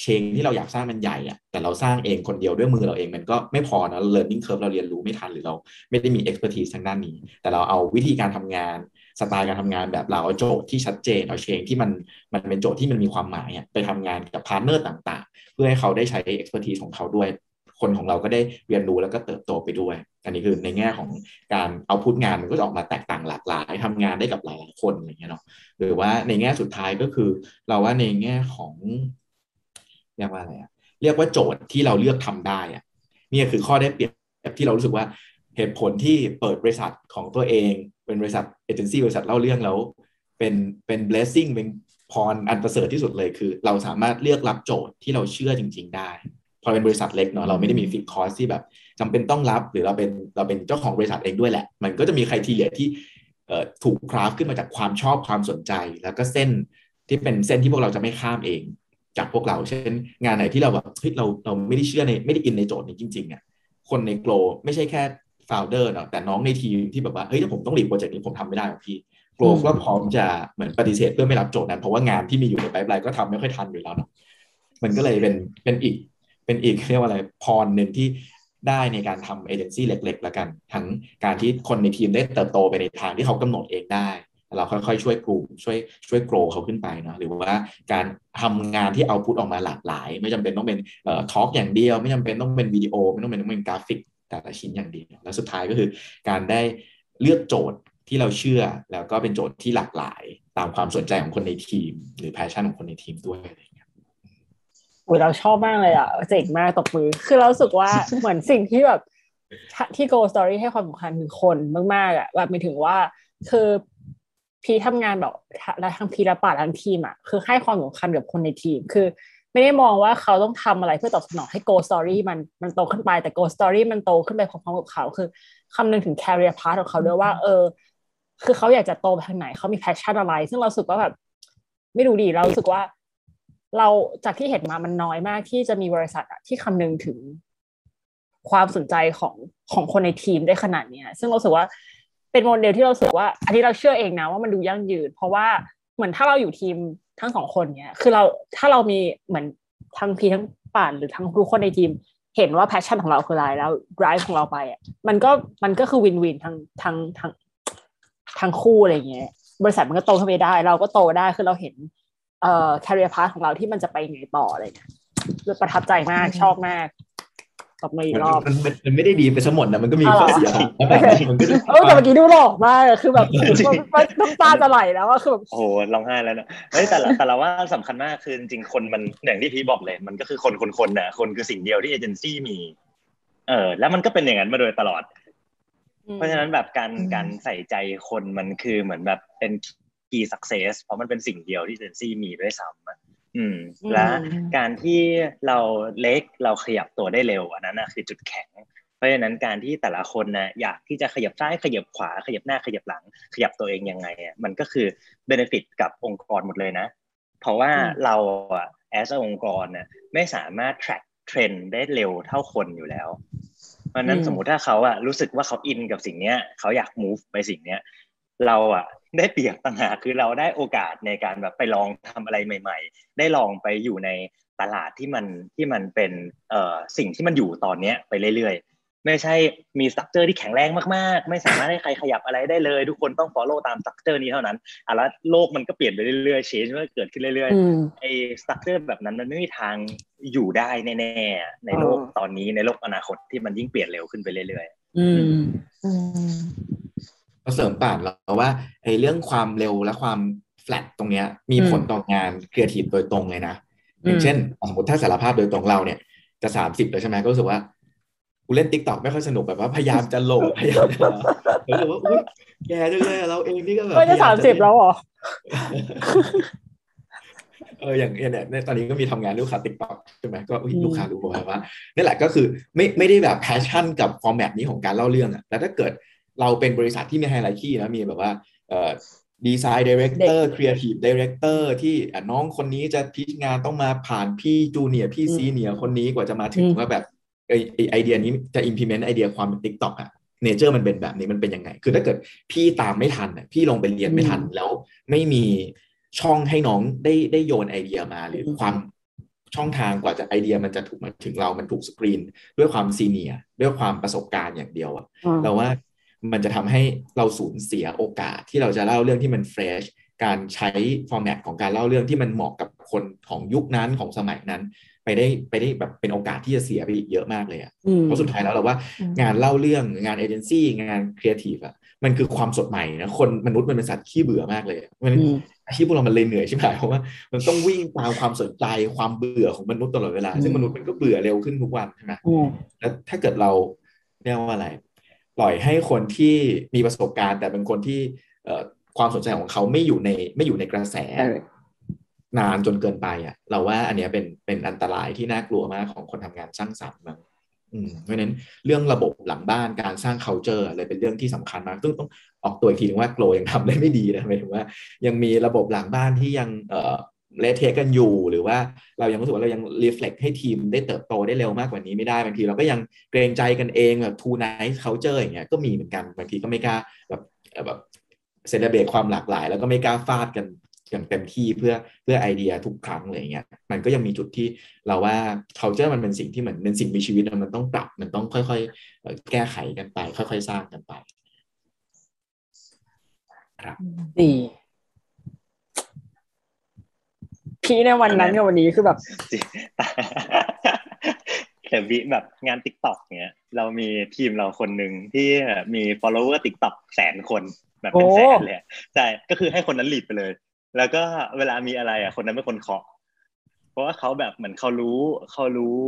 change ที่เราอยากสร้างมันใหญ่อะแต่เราสร้างเองคนเดียวด้วยมือเราเองมันก็ไม่พอนะ learning curve เราเรียนรู้ไม่ทันหรือเราไม่ได้มี expertise ทางด้านนี้ แต่เราเอาวิธีการทำงานสไตล์การทำงานแบบเราเอาโจทย์ที่ชัดเจนเอา change ที่มันมันเป็นโจทย์ที่มันมีความหมายอะไปทำงานกับพาร์ทเนอร์ต่างๆ เพื่อให้เขาได้ใช้ expertise ของเขาด้วย คนของเราก็ได้เรียนรู้แล้วก็เติบโตไปด้วย อันนี้คือในแง่ของการเอาพุทงานมันก็จะออกมาแตกต่างหลากหลายทำงานได้กับหลายๆคนอย่างเงี้ยเนาะหรือว่าในแง่สุดท้ายก็คือ เราว่าในแง่ของ เรียกว่าอะไรอะเรียกว่าโจทย์ที่เราเลือกทำได้อะนี่คือข้อได้เปรียบที่เรารู้สึกว่าเหตุผลที่เปิดบริษัทของตัวเอง เป็นบริษัทเอเจนซี่บริษัทเล่าเรื่องแล้ว เป็นเป็น blessing เป็นพรอันประเสริฐที่สุดเลยคือ เราสามารถเลือกรับโจทย์ที่เราเชื่อจริง ๆ ได้ พอเป็นบริษัทเล็กเนาะเราไม่ได้มี fixed cost ที่แบบจำเป็นต้องรับหรือเราเป็นเราเป็นเจ้าของบริษัทเองด้วยแหละ มันก็จะมี criteria ที่ถูก craft ขึ้นมาจากความชอบความสนใจ แล้วก็เส้นที่เป็นเส้นที่พวกเราจะไม่ข้ามเอง จากพวกเรา เช่น งานไหนที่เราแบบเฮ้ยเราเราไม่ได้เชื่อในไม่ได้อินในโจทย์นี้จริงๆอะคนในโกลไม่ใช่แค่ founder เนาะแต่น้องในทีมที่แบบว่าเฮ้ยถ้าผมต้อง lead โปรเจกต์นี้ผมทำไม่ได้หรอกพี่โกลก็พร้อมจะเหมือนปฏิเสธเพื่อไม่รับโจทย์นั้น เพราะว่างานที่มีอยู่ใน pipeline ก็ทำไม่ค่อยทันอยู่แล้วเนาะมันก็เลยเป็นเป็นอีกเป็นอีกเรียกว่าอะไรพรหนึ่งที่ได้ในการทำเอเจนซี่เล็กๆ แล้วกัน ทั้งการที่คนในทีมได้เติบโตไปในทางที่เขากำหนดเองได้ เราค่อยๆช่วยกลุ่มช่วยช่วยโกรเขาขึ้นไปเนาะหรือว่าการทำงานที่เอาพุทออกมาหลากหลาย ไม่จำเป็นต้องเป็นเอ่อทอล์กอย่างเดียว ไม่จำเป็นต้องเป็นวิดีโอ ไม่ต้องเป็นต้องเป็นกราฟิกแต่ละชิ้นอย่างเดียวแล้วสุดท้ายก็คือการได้เลือกโจทย์ที่เราเชื่อแล้วก็เป็นโจทย์ที่หลากหลาย ตามความสนใจของคนในทีม หรือแพชชั่นของคนในทีมด้วยอะไรอย่างเงี้ยอุ้ยเราชอบมากเลยอะเจ๋งมากตบมือ คือเราสึกว่าเหมือนสิ่งที่แบบที่ Go Story ให้ความสำคัญคือคนมากๆอะแบบไม่ถึงว่าคือ พีทำงานแบบและทั้งพีและป่าทั้งทีมอะคือให้ความสำคัญกับคนในทีม คือ ไม่ได้มองว่าเขาต้องทำอะไรเพื่อตอบสนองให้ Go Story มันมันโตขึ้นไปแต่ Go Story มันโตขึ้นไปพร้อมๆกับเขา คือคำนึงถึง career path ของเขาด้วยว่า เออ คือเขาอยากจะโตไปทางไหนเขามี passion อะไร ซึ่งเราสึกว่าแบบ ไม่รู้ดีเราสึกว่า เราจากที่เห็นมามันน้อยมากที่จะมีบริษัทที่คำนึงถึงความสนใจของของคนในทีมได้ขนาดนี้ซึ่งเราสึกว่า เป็นโมเดลที่เราสึกว่า อันนี้เราเชื่อเองนะว่ามันดูยั่งยืน เพราะว่าเหมือนถ้าเราอยู่ทีมทั้งสองคนเนี้ยคือเราถ้าเรามีเหมือนทั้งพีทั้งป่านหรือทั้งทุกคนในทีมเห็นว่าแพชชั่นของเราคืออะไรแล้ว drive ของเราไปอะมันก็มันก็คือวินวินทั้งทั้งทั้งทั้งคู่อะไรเงี้ยบริษัทมันก็โตขึ้นไปได้ เราก็โตได้คือเราเห็นเอ่อ career path ของเราที่มันจะไปไงต่ออะไรเงี้ยประทับใจมากชอบมาก กลับมาอีกรอบมันมันไม่ได้ดีไปสมดนะมันก็มีข้อเสียมันก็เออแต่เมื่อกี้ดูหลอกมากคือแบบน้ำตาจะไหลแล้วว่าคือแบบโอ้โหร้องไห้แล้วนะเฮ้ยแต่ละแต่ละว่าสำคัญมากคือจริงคนมันอย่างที่พี่บอกเลย มันก็คือคนคนคนน่ะคนคือสิ่งเดียวที่เอเจนซี่มี เออ แล้วมันก็เป็นอย่างนั้นมาโดยตลอด เพราะฉะนั้นแบบการการใส่ใจคนมันคือเหมือนแบบเป็น key success เพราะมันเป็นสิ่งเดียวที่เจนซี่มีด้วยซ้ำ อืม และการที่เราเล็กเราขยับตัวได้เร็วอันนั้นนะคือจุดแข็ง เพราะฉะนั้นการที่แต่ละคนนะอยากที่จะขยับซ้ายขยับขวาขยับหน้าขยับหลัง ขยับตัวเองยังไงอะมันก็คือเบนฟิตกับองค์กรหมดเลยนะ เพราะว่าเราอะ as องค์กรน่ะไม่สามารถ track เทรนด์ได้เร็วเท่าคนอยู่แล้วเพราะนั้นสมมุติถ้าเขาอะรู้สึกว่าเขาอินกับสิ่งเนี้ยเขาอยาก move ไปสิ่งเนี้ยเราอะ ได้เปรียบต่างหากคือเราได้โอกาสในการแบบไปลองทำอะไรใหม่ ๆ ได้ลองไปอยู่ในตลาดที่มันที่มันเป็นเอ่อสิ่งที่มันอยู่ตอนเนี้ยไปเรื่อยไม่ใช่มี structure ที่แข็งแรงมากๆ ไม่สามารถให้ใครขยับอะไรได้เลย ทุกคนต้อง follow ตาม structure นี้เท่านั้นอะแล้วโลกมันก็เปลี่ยนไปเรื่อยๆ change มันเกิดขึ้นเรื่อยๆไอ้ structure แบบนั้นมันไม่มีทางอยู่ได้แน่ๆในโลกตอนนี้ในโลกอนาคตที่มันยิ่งเปลี่ยนเร็วขึ้นไปเรื่อยๆ อืม เราเสริมป่านเราว่าไอ้เรื่องความเร็วและความแฟลตตรงเนี้ยมีผลต่องานครีเอทีฟโดยตรงเลยนะอย่างเช่นสมมติถ้าสารภาพโดยตรงเราเนี่ยจะสามสิบแล้วใช่ไหมก็รู้สึกว่ากูเล่น TikTok ไม่ค่อยสนุกแบบว่าพยายามจะโหลดพยายามจะรู้สึกว่าอุ้ยแกจังเลยเราเองนี่ก็แบบก็จะสามสิบแล้วเหรอเอออย่างเนี่ยตอนนี้ก็มีทำงานลูกค้า TikTok ใช่ไหมก็ลูกค้ารู้บอกว่านี่แหละก็คือไม่ไม่ได้แบบ passion กับ format นี้ของการเล่าเรื่องอะแล้วถ้าเกิด เราเป็นบริษัทที่มี hierarchy นะมีแบบว่าเอ่อ design director creative director ที่น้องคนนี้จะ pitch งานต้องมาผ่านพี่ junior พี่ senior คนนี้กว่าจะมาถึงว่าแบบไอไอเดียนี้จะ implement ไอเดียความเป็น TikTok อะ nature มันเป็นแบบนี้มันเป็นยังไง คือถ้าเกิดพี่ตามไม่ทันอะพี่ลงไปเรียนไม่ทันแล้วไม่มีช่องให้น้องได้ได้โยนไอเดียมาหรือความช่องทางกว่าจะไอเดียมันจะถูกมาถึงเรา มันถูกสกรีน ด้วยความ senior ด้วยความประสบการณ์อย่างเดียวอะเราว่า มันจะทำให้เราสูญเสียโอกาสที่เราจะเล่าเรื่องที่มัน fresh การใช้ format ของการเล่าเรื่องที่มันเหมาะกับคนของยุคนั้นของสมัยนั้น ไปได้ไปได้แบบเป็นโอกาสที่จะเสียไปอีกเยอะมากเลยอะเพราะสุดท้ายแล้วเราว่างานเล่าเรื่องงานเอเจนซี่งานครีเอทีฟอะมันคือความสดใหม่นะคนมนุษย์มันเป็นสัตว์ขี้เบื่อมากเลยมันอาชีพพวกเรามันเลยเหนื่อยใช่ไหมเพราะว่ามันต้องวิ่งตามความสนใจความเบื่อของมนุษย์ตลอดเวลาซึ่งมนุษย์มันก็เบื่อเร็วขึ้นทุกวันใช่ไหมแล้วถ้าเกิดเราเรียกว่าอะไร ปล่อยให้คนที่มีประสบการณ์ แต่เป็นคนที่ความสนใจของเขาไม่อยู่ในไม่อยู่ในกระแส นานจนเกินไปอะ เราว่าอันเนี้ยเป็นเป็นอันตรายที่น่ากลัวมากของคนทำงานสร้างสรรค์มั้งเพราะนั้นเรื่องระบบหลังบ้านการสร้าง culture เลยเป็นเรื่องที่สำคัญมากซึ่งต้องออกตัวอีกทีนึงว่าโกลยังทำได้ไม่ดีนะหมายถึงว่า ยังมีระบบหลังบ้านที่ยังเอ่อ เลเทกันอยู่ หรือว่าเรายังรู้สึกว่าเรายังรีเฟล็กให้ทีมได้เติบโตได้เร็วมากกว่านี้ไม่ได้บางทีเราก็ยังเกรงใจกันเองแบบทูไนท์ culture อย่างเงี้ยก็มีเหมือนกันบางทีก็ไม่กล้าแบบแบบ celebrate ความหลากหลาย แล้วก็ไม่กล้าฟาดกันอย่างเต็มที่เพื่อเพื่อไอเดียทุกครั้งอะไรเงี้ยมันก็ยังมีจุดที่เราว่า culture มันเป็นสิ่งที่เหมือนเป็นสิ่งมีชีวิตมันต้องปรับมันต้องค่อยๆ แก้ไขกันไป ค่อย ๆ สร้างกันไป ครับดี พี่ในวันนั้นกับวันนี้คือแบบแต่วิแบบงาน TikTok เนี้ยเรามีทีมเราคนหนึ่งที่มี follower ติ๊กต็อกแสนคนแบบเป็นแสนเลยใช่ก็คือให้คนนั้น lead ไปเลย แล้วก็เวลามีอะไรอะคนนั้นเป็นคนเคาะเพราะว่าเขาแบบเหมือนเขารู้เขารู้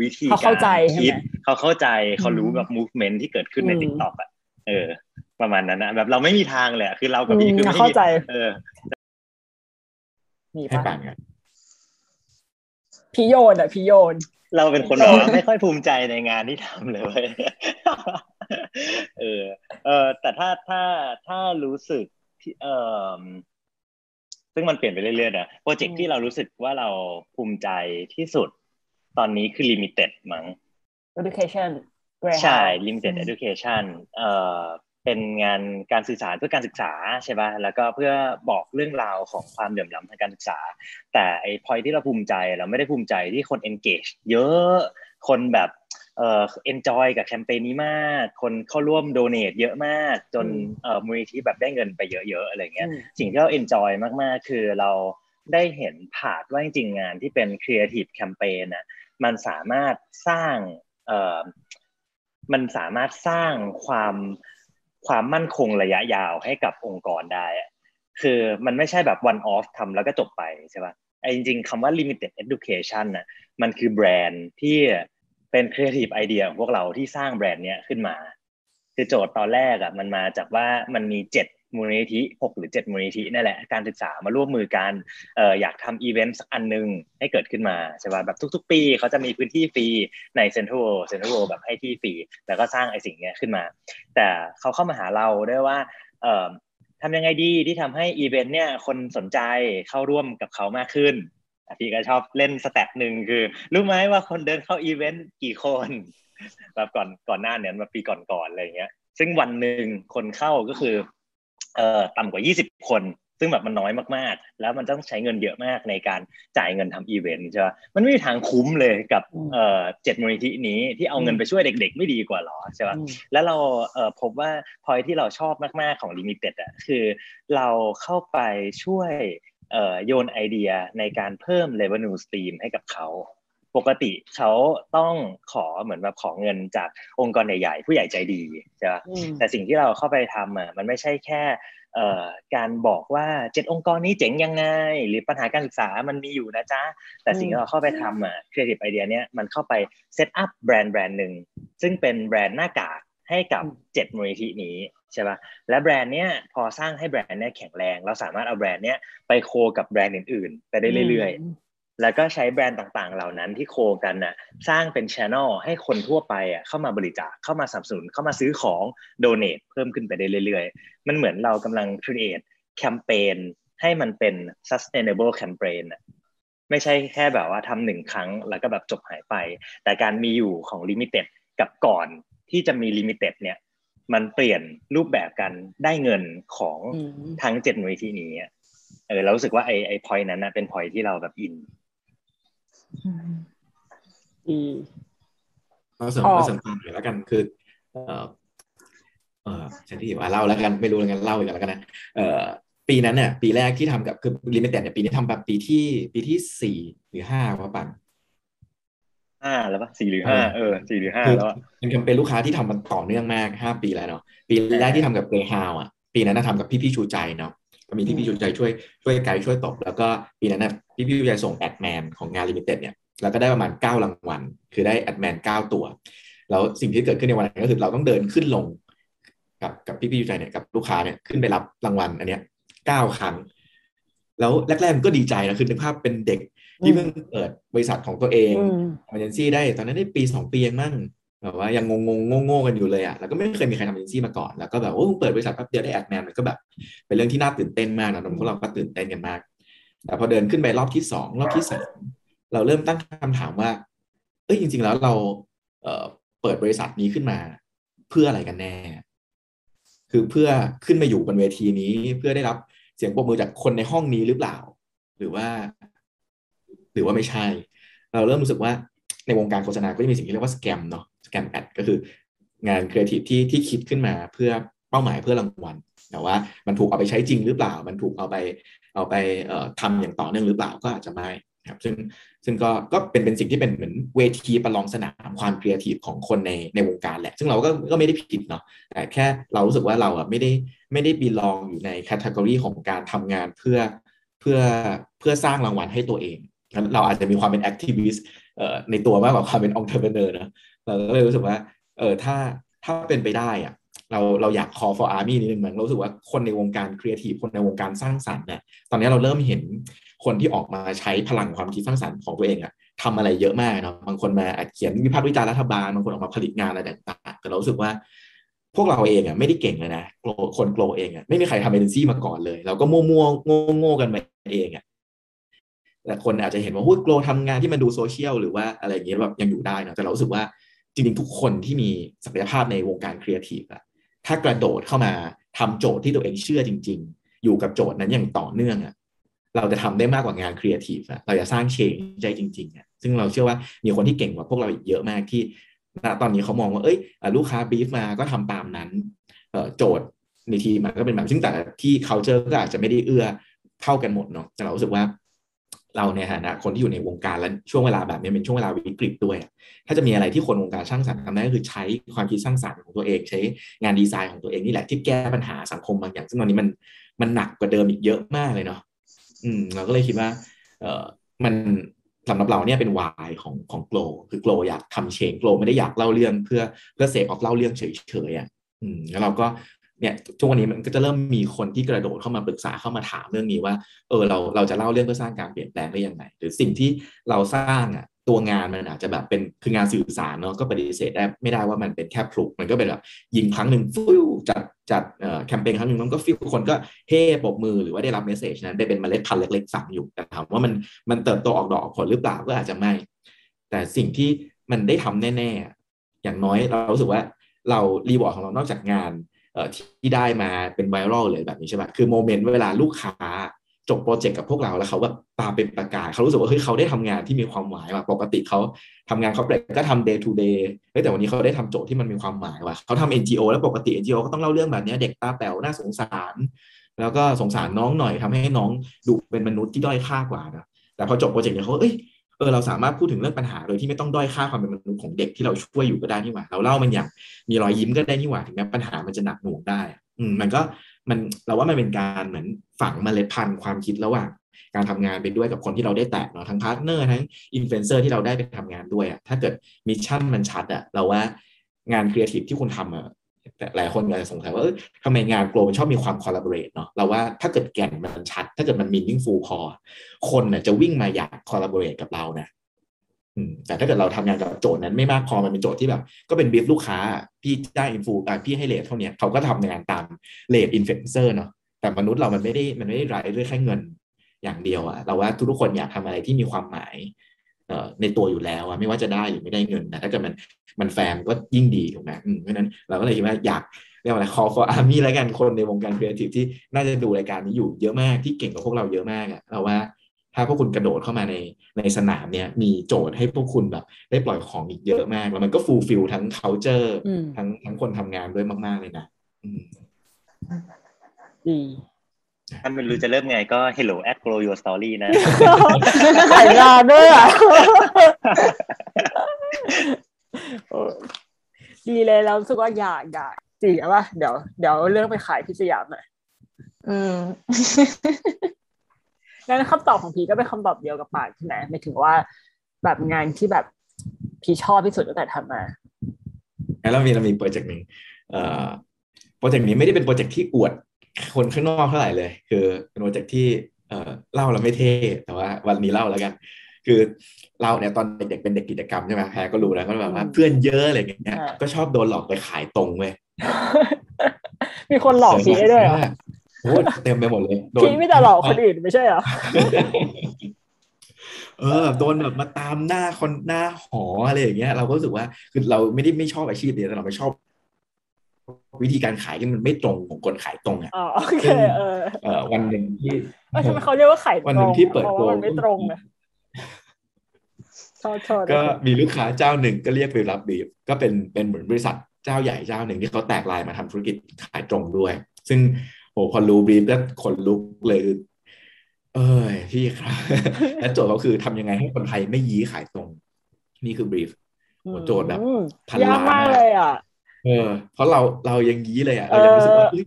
วิธีการคิดเขาเข้าใจเขารู้แบบ movement ที่เกิดขึ้นใน TikTok อะเออ ประมาณนั้นนะแบบเราไม่มีทางเลยคือเรากับพี่คือไม่เข้าใจ เออ มีปะพี่โยนอะพี่โยน เราเป็นคนแบบไม่ค่อยภูมิใจในงานที่ทำเลย เออ เออแต่ถ้าถ้าถ้ารู้สึกที่เออซึ่งมันเปลี่ยนไปเรื่อยๆนะโปรเจกต์ที่เรารู้สึกว่าเราภูมิใจที่สุด ตอนนี้คือ limited มั้ง education ใช่ limited education เอ่อ เป็นงานการสื่อสารเพื่อการศึกษาใช่ป่ะแล้วก็เพื่อบอกเรื่องราวของความเหลื่อมล้ำทางการศึกษา แต่ไอ้พอยที่เราภูมิใจเราไม่ได้ภูมิใจที่คน engage เยอะคนแบบเอ่อ enjoy กับแคมเปญนี้มาก คนเข้าร่วม donate เยอะมาก จนเอ่อมูลนิธิแบบได้เงินไปเยอะๆอะไรเงี้ยสิ่งที่เรา enjoy มากๆ คือเราได้เห็นผาดว่าจริงๆงานที่เป็น creative campaign นะมันสามารถสร้างเอ่อมันสามารถสร้างความ ความมั่นคงระยะยาวให้กับองค์กรได้ คือมันไม่ใช่แบบ one off ทำแล้วก็จบไปใช่ป่ะไอ้จริงๆคำว่า limited education นะมันคือแบรนด์ที่เป็น creative idea ของพวกเราที่สร้างแบรนด์เนี้ยขึ้นมา คือโจทย์ตอนแรกอะมันมาจากว่ามันมีเจ็ด มูลนิธิหกหรือเจ็ดมูลนิธินั่นแหละการศึกษามาร่วมมือกันเอ่ออยากทำอีเวนต์สักอันหนึ่งให้เกิดขึ้นมาใช่ป่ะแบบทุก ๆ ปีเขาจะมีพื้นที่ฟรีในเซ็นทรัลเซ็นทรัลแบบให้ที่ฟรีแล้วก็สร้างไอสิ่งเนี้ยขึ้นมา แต่เขาเข้ามาหาเราด้วยว่าเอ่อทำยังไงดีที่ทำให้อีเวนต์เนี่ยคนสนใจเข้าร่วมกับเขามากขึ้นพี่ก็ชอบเล่น stat หนึ่งคือรู้ไหมว่าคนเดินเข้าอีเวนต์กี่คนแบบก่อนก่อนหน้านี้มาปีก่อนๆอะไรเงี้ย ซึ่งวันหนึ่งคนเข้าก็คือ เอ่อต่ำกว่า 20 คน ซึ่งแบบมันน้อยมากๆ แล้วมันต้องใช้เงินเยอะมากในการจ่ายเงินทำอีเวนต์ใช่ไหมมันไม่มีทางคุ้มเลยกับเอ่อเจ็ดมูลนิธินี้ที่เอาเงินไปช่วยเด็ก ๆ ไม่ดีกว่าหรอใช่ไหมแล้วเราเอ่อพบว่าพอยที่เราชอบมากๆของ Limited อะคือเราเข้าไปช่วยเอ่อโยนไอเดียในการเพิ่ม revenue stream ให้กับเขา ปกติเขาต้องขอเหมือนแบบขอเงินจากองค์กรใหญ่ๆ ผู้ใหญ่ใจดีใช่ไหมแต่สิ่งที่เราเข้าไปทำอะมันไม่ใช่แค่เอ่อการบอกว่าเจ็ดองค์กรนี้เจ๋งยังไง หรือปัญหาการศึกษามันมีอยู่นะจ๊ะ แต่สิ่งที่เราเข้าไปทำอะ creative idea เนี้ยมันเข้าไป set up แบรนด์แบรนด์หนึ่งซึ่งเป็นแบรนด์หน้ากากให้กับเจ็ดมูลนิธินี้ใช่ป่ะและแบรนด์เนี้ยพอสร้างให้แบรนด์เนี้ยแข็งแรง เราสามารถเอาแบรนด์เนี้ยไป co กับแบรนด์อื่นๆ ไปได้เรื่อยๆ แล้วก็ใช้แบรนด์ต่างๆ เหล่านั้นที่ coกันน่ะสร้างเป็นช n นลให้คนทั่วไปอะเข้ามาบริจาคเข้ามาสนับสนุนเข้ามาซื้อของโดเนทเพิ่มขึ้นไปได้เรื่อยๆ มันเหมือนเรากำลัง create แคมเปญให้มันเป็น sustainable campaign อะไม่ใช่แค่แบบว่าทำหนึ่งครั้งแล้วก็แบบจบหายไป แต่การมีอยู่ของ limited กับก่อนที่จะมี limited เนี่ยมันเปลี่ยนรูปแบบกันได้เงินของทั้งเจ็ดหน่วยที่นี้เออเรารู้สึกว่าไอ้ไอ้พอยนั้นนะเป็นพอยที่เราแบบอิน ดีก็เสริมก็เสริมความหน่อยแล้วกันคือ เออเออฉันที่ว่าเล่าแล้วกันไม่รู้แล้วกันเล่าอีกแล้วกันนะเออปีนั้นเนี่ยปีแรกที่ทำกับคือ Limited เนี่ยปีนี้ทำแบบปีที่ปีที่สี่หรือห้าว่าปันห้าแล้วปะสี่หรือห้าเออสี่หรือห้าแล้วเป็นแคมเปญลูกค้าที่ทำมันต่อเนื่องมากห้าปีแล้วเนาะปีแรกที่ทำกับ Greyhound อะ ปีนั้นทำกับพี่พี่ชูใจเนาะ ก็มีพี่พี่ชูใจช่วยช่วยไกด์ช่วยตบแล้วก็ปีนั้นนะพี่พี่ชูใจส่ง Adman ของงาน Limited เนี่ยแล้วก็ได้ประมาณเก้ารางวัล คือได้ Adman เก้าตัว แล้วสิ่งที่เกิดขึ้นในวันนั้นก็คือเราต้องเดินขึ้นลง กับกับพี่พี่ชูใจเนี่ยกับลูกค้าเนี่ยขึ้นไปรับรางวัลอันเนี้ยเก้าครั้ง แล้วแรกๆมันก็ดีใจนะคือในภาพเป็นเด็กที่เพิ่งเปิดบริษัทของตัวเองเอเจนซี่ได้ ตอนนั้นได้ปีสองปียังมั่ง แบบว่ายังงงงงงกันอยู่เลยอะแล้วก็ไม่เคยมีใครทำเอเจนซี่มาก่อน แล้วก็แบบโอ้เปิดบริษัทแป๊บเดียวได้แอดแมนมันก็แบบ เป็นเรื่องที่น่าตื่นเต้นมากนะพวกเราก็ตื่นเต้นกันมาก แต่พอเดินขึ้นไปรอบที่สองรอบที่สามเราเริ่มตั้งคำถามว่า เอ้ยจริง ๆ แล้วเราเเปิดบริษัทนี้ขึ้นมา เพื่ออะไรกันแน่ คือเพื่อขึ้นมาอยู่บนเวทีนี้ เพื่อได้รับเสียงปรบมือจากคนในห้องนี้หรือเปล่า หรือว่า หรือว่าไม่ใช่ เราเริ่มรู้สึกว่าในวงการโฆษณาก็จะมีสิ่งที่เรียกว่า scam เนาะ scam ad ก็คืองานครีเอทีฟที่ที่คิดขึ้นมาเพื่อเป้าหมายเพื่อรางวัลแต่ว่ามันถูกเอาไปใช้จริงหรือเปล่า มันถูกเอาไปเอาไปเอ่อทำอย่างต่อเนื่องหรือเปล่าก็อาจจะไม่ครับซึ่งซึ่งก็ก็เป็นเป็นสิ่งที่เป็นเหมือนเวทีประลองสนามความครีเอทีฟของคนในในวงการแหละ ซึ่งเราก็ก็ไม่ได้ผิดเนาะแต่แค่เรารู้สึกว่าเราอะไม่ได้ไม่ได้ belong อยู่ใน category ของการทำงานเพื่อเพื่อเพื่อสร้างรางวัลให้ตัวเองเราอาจจะมีความเป็น activist ในตัวมากกว่าความเป็น entrepreneur นะ เราก็เลยรู้สึกว่า เออถ้าถ้าเป็นไปได้อะเราเราอยาก call for army นิดนึงเหมือนเราสึกว่าคนในวงการครีเอทีฟคนในวงการสร้างสรรค์เนี่ยตอนนี้เราเริ่มเห็นคนที่ออกมาใช้พลังความคิดสร้างสรรค์ของตัวเองอะทำอะไรเยอะมากเนาะบางคนมาเขียนวิพากษ์วิจารณ์รัฐบาลบางคนออกมาผลิตงานอะไรต่างๆแต่เราสึกว่า พวกเราเองอะไม่ได้เก่งเลยนะคน Glow เองอะไม่มีใครทำเอเจนซี่มาก่อนเลย เราก็มั่วมั่วโง่โง่กันมาเองอะแต่คนอาจจะเห็นว่าหุ้ย Glow ทำงานที่มันดูโซเชียลหรือว่าอะไรอย่างเงี้ยแบบยังอยู่ได้นะแต่เรารู้สึกว่า จริงๆ ทุกคนที่มีศักยภาพในวงการครีเอทีฟอะถ้ากระโดดเข้ามาทำโจทย์ที่ตัวเองเชื่อจริง ๆ อยู่กับโจทย์นั้นอย่างต่อเนื่องอะเราจะทำได้มากกว่างานครีเอทีฟอะเราจะสร้าง change จริงๆอะซึ่งเราเชื่อว่ามีคนที่เก่งกว่าพวกเราอีกเยอะมากที่ตอนนี้เขามองว่าเอ้ยลูกค้าบีฟมาก็ทำตามนั้นโจทย์ในทีมมันก็เป็นแบบซึ่งแต่ที่ culture ก็อาจจะไม่ได้เอื้อเท่ากันหมดเนาะแต่เรารู้สึกว่า เราในฐานะคนที่อยู่ในวงการและช่วงเวลาแบบนี้เป็นช่วงเวลาวิกฤตด้วย ถ้าจะมีอะไรที่คนวงการสร้างสรรค์ทำได้ก็คือใช้ความคิดสร้างสรรค์ของตัวเอง ใช้งานดีไซน์ของตัวเองนี่แหละที่แก้ปัญหาสังคมบางอย่าง ซึ่งตอนนี้มันมันหนักกว่าเดิมอีกเยอะมากเลยเนาะอืมเราก็เลยคิดว่า เออมันสำหรับเราเนี่ยเป็นวายของของโกลคือโกลอยากทำเชงโกลไม่ได้อยากเล่าเรื่องเพื่อเพื่อเสกออกเล่าเรื่องเฉยๆอะอืมแล้วเราก็ เนี่ยทุกวันนี้มันก็จะเริ่มมีคนที่กระโดดเข้ามาปรึกษาเข้ามาถามเรื่องนี้ว่า เออเราเราจะเล่าเรื่องเพื่อสร้างการเปลี่ยนแปลงได้ยังไง หรือสิ่งที่เราสร้างอะตัวงานมันอาจจะแบบเป็นคืองานสื่อสารเนาะก็ปฏิเสธได้ไม่ได้ว่ามันเป็นแค่พลุกมันก็เป็นแบบยิงครั้งหนึ่งฟิวจัดจัดแคมเปญครั้งหนึ่งมันก็ฟิวคนก็เฮปรบมือหรือว่าได้รับ message นั้นไปเป็นเมล็ดพันธุ์เล็กๆฝังอยู่แต่ถามว่ามันมันเติบโตออกดอกผลหรือเปล่าก็อาจจะไม่ แต่สิ่งที่มันได้ทำแน่ ๆ อย่างน้อยเรารู้สึกว่าเรา reward ของเรานอกจากงาน ที่ได้มาเป็นไวรัลเลยแบบนี้ใช่ไหมคือ moment เวลาลูกค้าจบโปรเจกต์กับพวกเราแล้วเขาแบบตาเป็นประกายเขารู้สึกว่าเฮ้ยเขาได้ทำงานที่มีความหมายว่ะปกติเขาทำงานเขาเปก็ทำ day to day แต่วันนี้เขาได้ทำโจทย์ที่มันมีความหมายว่ะเขาทำ NGO แล้วปกติ NGO ก็ต้องเล่าเรื่องแบบนี้เด็กตาแป๋วน่าสงสาร แล้วก็สงสารน้องหน่อยทำให้น้องดูเป็นมนุษย์ที่ด้อยค่ากว่านะแต่พอจบโปรเจกต์เนี่ยเขาเอ้ย เออเราสามารถพูดถึงเรื่องปัญหาโดยที่ไม่ต้องด้อยค่าความเป็นมนุษย์ของเด็กที่เราช่วยอยู่ก็ได้นี่หว่า เราเล่ามันอย่างมีรอยยิ้มก็ได้นี่หว่าถึงแม้ปัญหามันจะหนักหน่วงได้ อืมมันก็มันเราว่ามันเป็นการเหมือนฝังเมล็ดพันธุ์ความคิดระหว่างการทำงานไปด้วยกับคนที่เราได้แตะเนาะทั้งพาร์ทเนอร์ทั้งอินฟลูเอนเซอร์ที่เราได้ไปทำงานด้วยอะถ้าเกิด mission มันชัดอะเราว่างานครีเอทีฟที่คุณทำอะ หลายคนอาจจะสงสัยว่าทำไมงาน Glow มันชอบมีความ collaborate เนาะเราว่าถ้าเกิดแก่นมันชัด ถ้าเกิดมัน meaningful พอ คนน่ะจะวิ่งมาอยาก collaborate กับเรานะแต่ถ้าเกิดเราทำงานกับโจทย์นั้นไม่มากพอมันเป็นโจทย์ที่แบบ ก็เป็นบีฟลูกค้า พี่ได้อินฟลูพี่ให้ rate เท่านี้เขาก็ทำงานตาม rate อินฟลูเอนเซอร์เนาะแต่มนุษย์เรามันไม่ได้มันไม่ได้รายด้วยแค่เงินอย่างเดียวอะเราว่าทุกคนอยากทำอะไรที่มีความหมาย ในตัวอยู่แล้วอะไม่ว่าจะได้หรือไม่ได้เงินแต่ถ้าเกิดมันมันแฟร์ก็ยิ่งดีถูกไหมเพราะนั้นเราก็เลยคิดว่าอยากเรียกว่าอะไร call for army แล้วกันคนในวงการครีเอทีฟที่น่าจะดูรายการนี้อยู่เยอะมากที่เก่งกว่าพวกเราเยอะมากอะเราว่าถ้าพวกคุณกระโดดเข้ามาในในสนามเนี้ยมีโจทย์ให้พวกคุณแบบได้ปล่อยของอีกเยอะมาก แล้วมันก็ fulfill ทั้ง culture ทั้งทั้งคนทำงานด้วยมาก ๆ เลยนะดี ถ้าไม่รู้จะเริ่มไงก็ hello at Glow Story นะขายงานด้วยอะดีเลยแล้วรู้สึกว่าอยากอยากจีป่ะเดี๋ยวเดี๋ยวเรื่องไปขายพิสยามหน่อยอืมงั้นคำตอบของพีก็เป็นคำตอบเดียวกับปากใช่ไหมไม่ถึงว่าแบบงานที่แบบพีชอบที่สุดตั้งแต่ทำมาแล้วมีเรามีโปรเจกต์หนึ่งเอ่อโปรเจกต์นี้ไม่ได้เป็นโปรเจกต์ที่อวด คนข้างนอกเท่าไหร่เลย คือเป็นโปรเจกต์ที่เอ่อเล่าเราไม่เท่แต่ว่าวันนี้เล่าแล้วกัน คือเราเนี่ยตอนเด็กๆเป็นเด็กกิจกรรมใช่ไหมแพรก็รู้แล้วก็แบบว่าเพื่อนเยอะอะไรอย่างเงี้ยก็ชอบโดนหลอกไปขายตรงเว้ยมีคนหลอกพีด้วยเหรอโอ้เต็มไปหมดเลยพีไม่แต่หลอกคนอื่นไม่ใช่เหรอเออโดนแบบมาตามหน้าคนหน้าหออะไรอย่างเงี้ย เราก็รู้สึกว่าคือเราไม่ได้ไม่ชอบอาชีพเดียวแต่เราไม่ชอบ วิธีการขายที่มันไม่ตรงของคนขายตรงอะอ๋อโอเคเออวันหนึ่งที่ทำไมเขาเรียกว่าขายวันหนึ่งที่เปิดตัวมันไม่ตรงนะก็มีลูกค้าเจ้าหนึ่งก็เรียกไปรับบีบก็เป็นเป็นเหมือนบริษัทเจ้าใหญ่เจ้าหนึ่งที่เขาแตกลายมาทำธุรกิจขายตรงด้วย ซึ่งโอ้พอรู้บีบแล้วขนลุกเลยเอ้ยพี่ครับและโจทย์เขาคือทำยังไงให้คนไทยไม่ยี้ขายตรง นี่คือบรีฟโจทย์แบบพันล้านมากเลยอะ เออ เพราะเราเรายังยี้เลยอะเรายังรู้สึกว่าเฮ้ย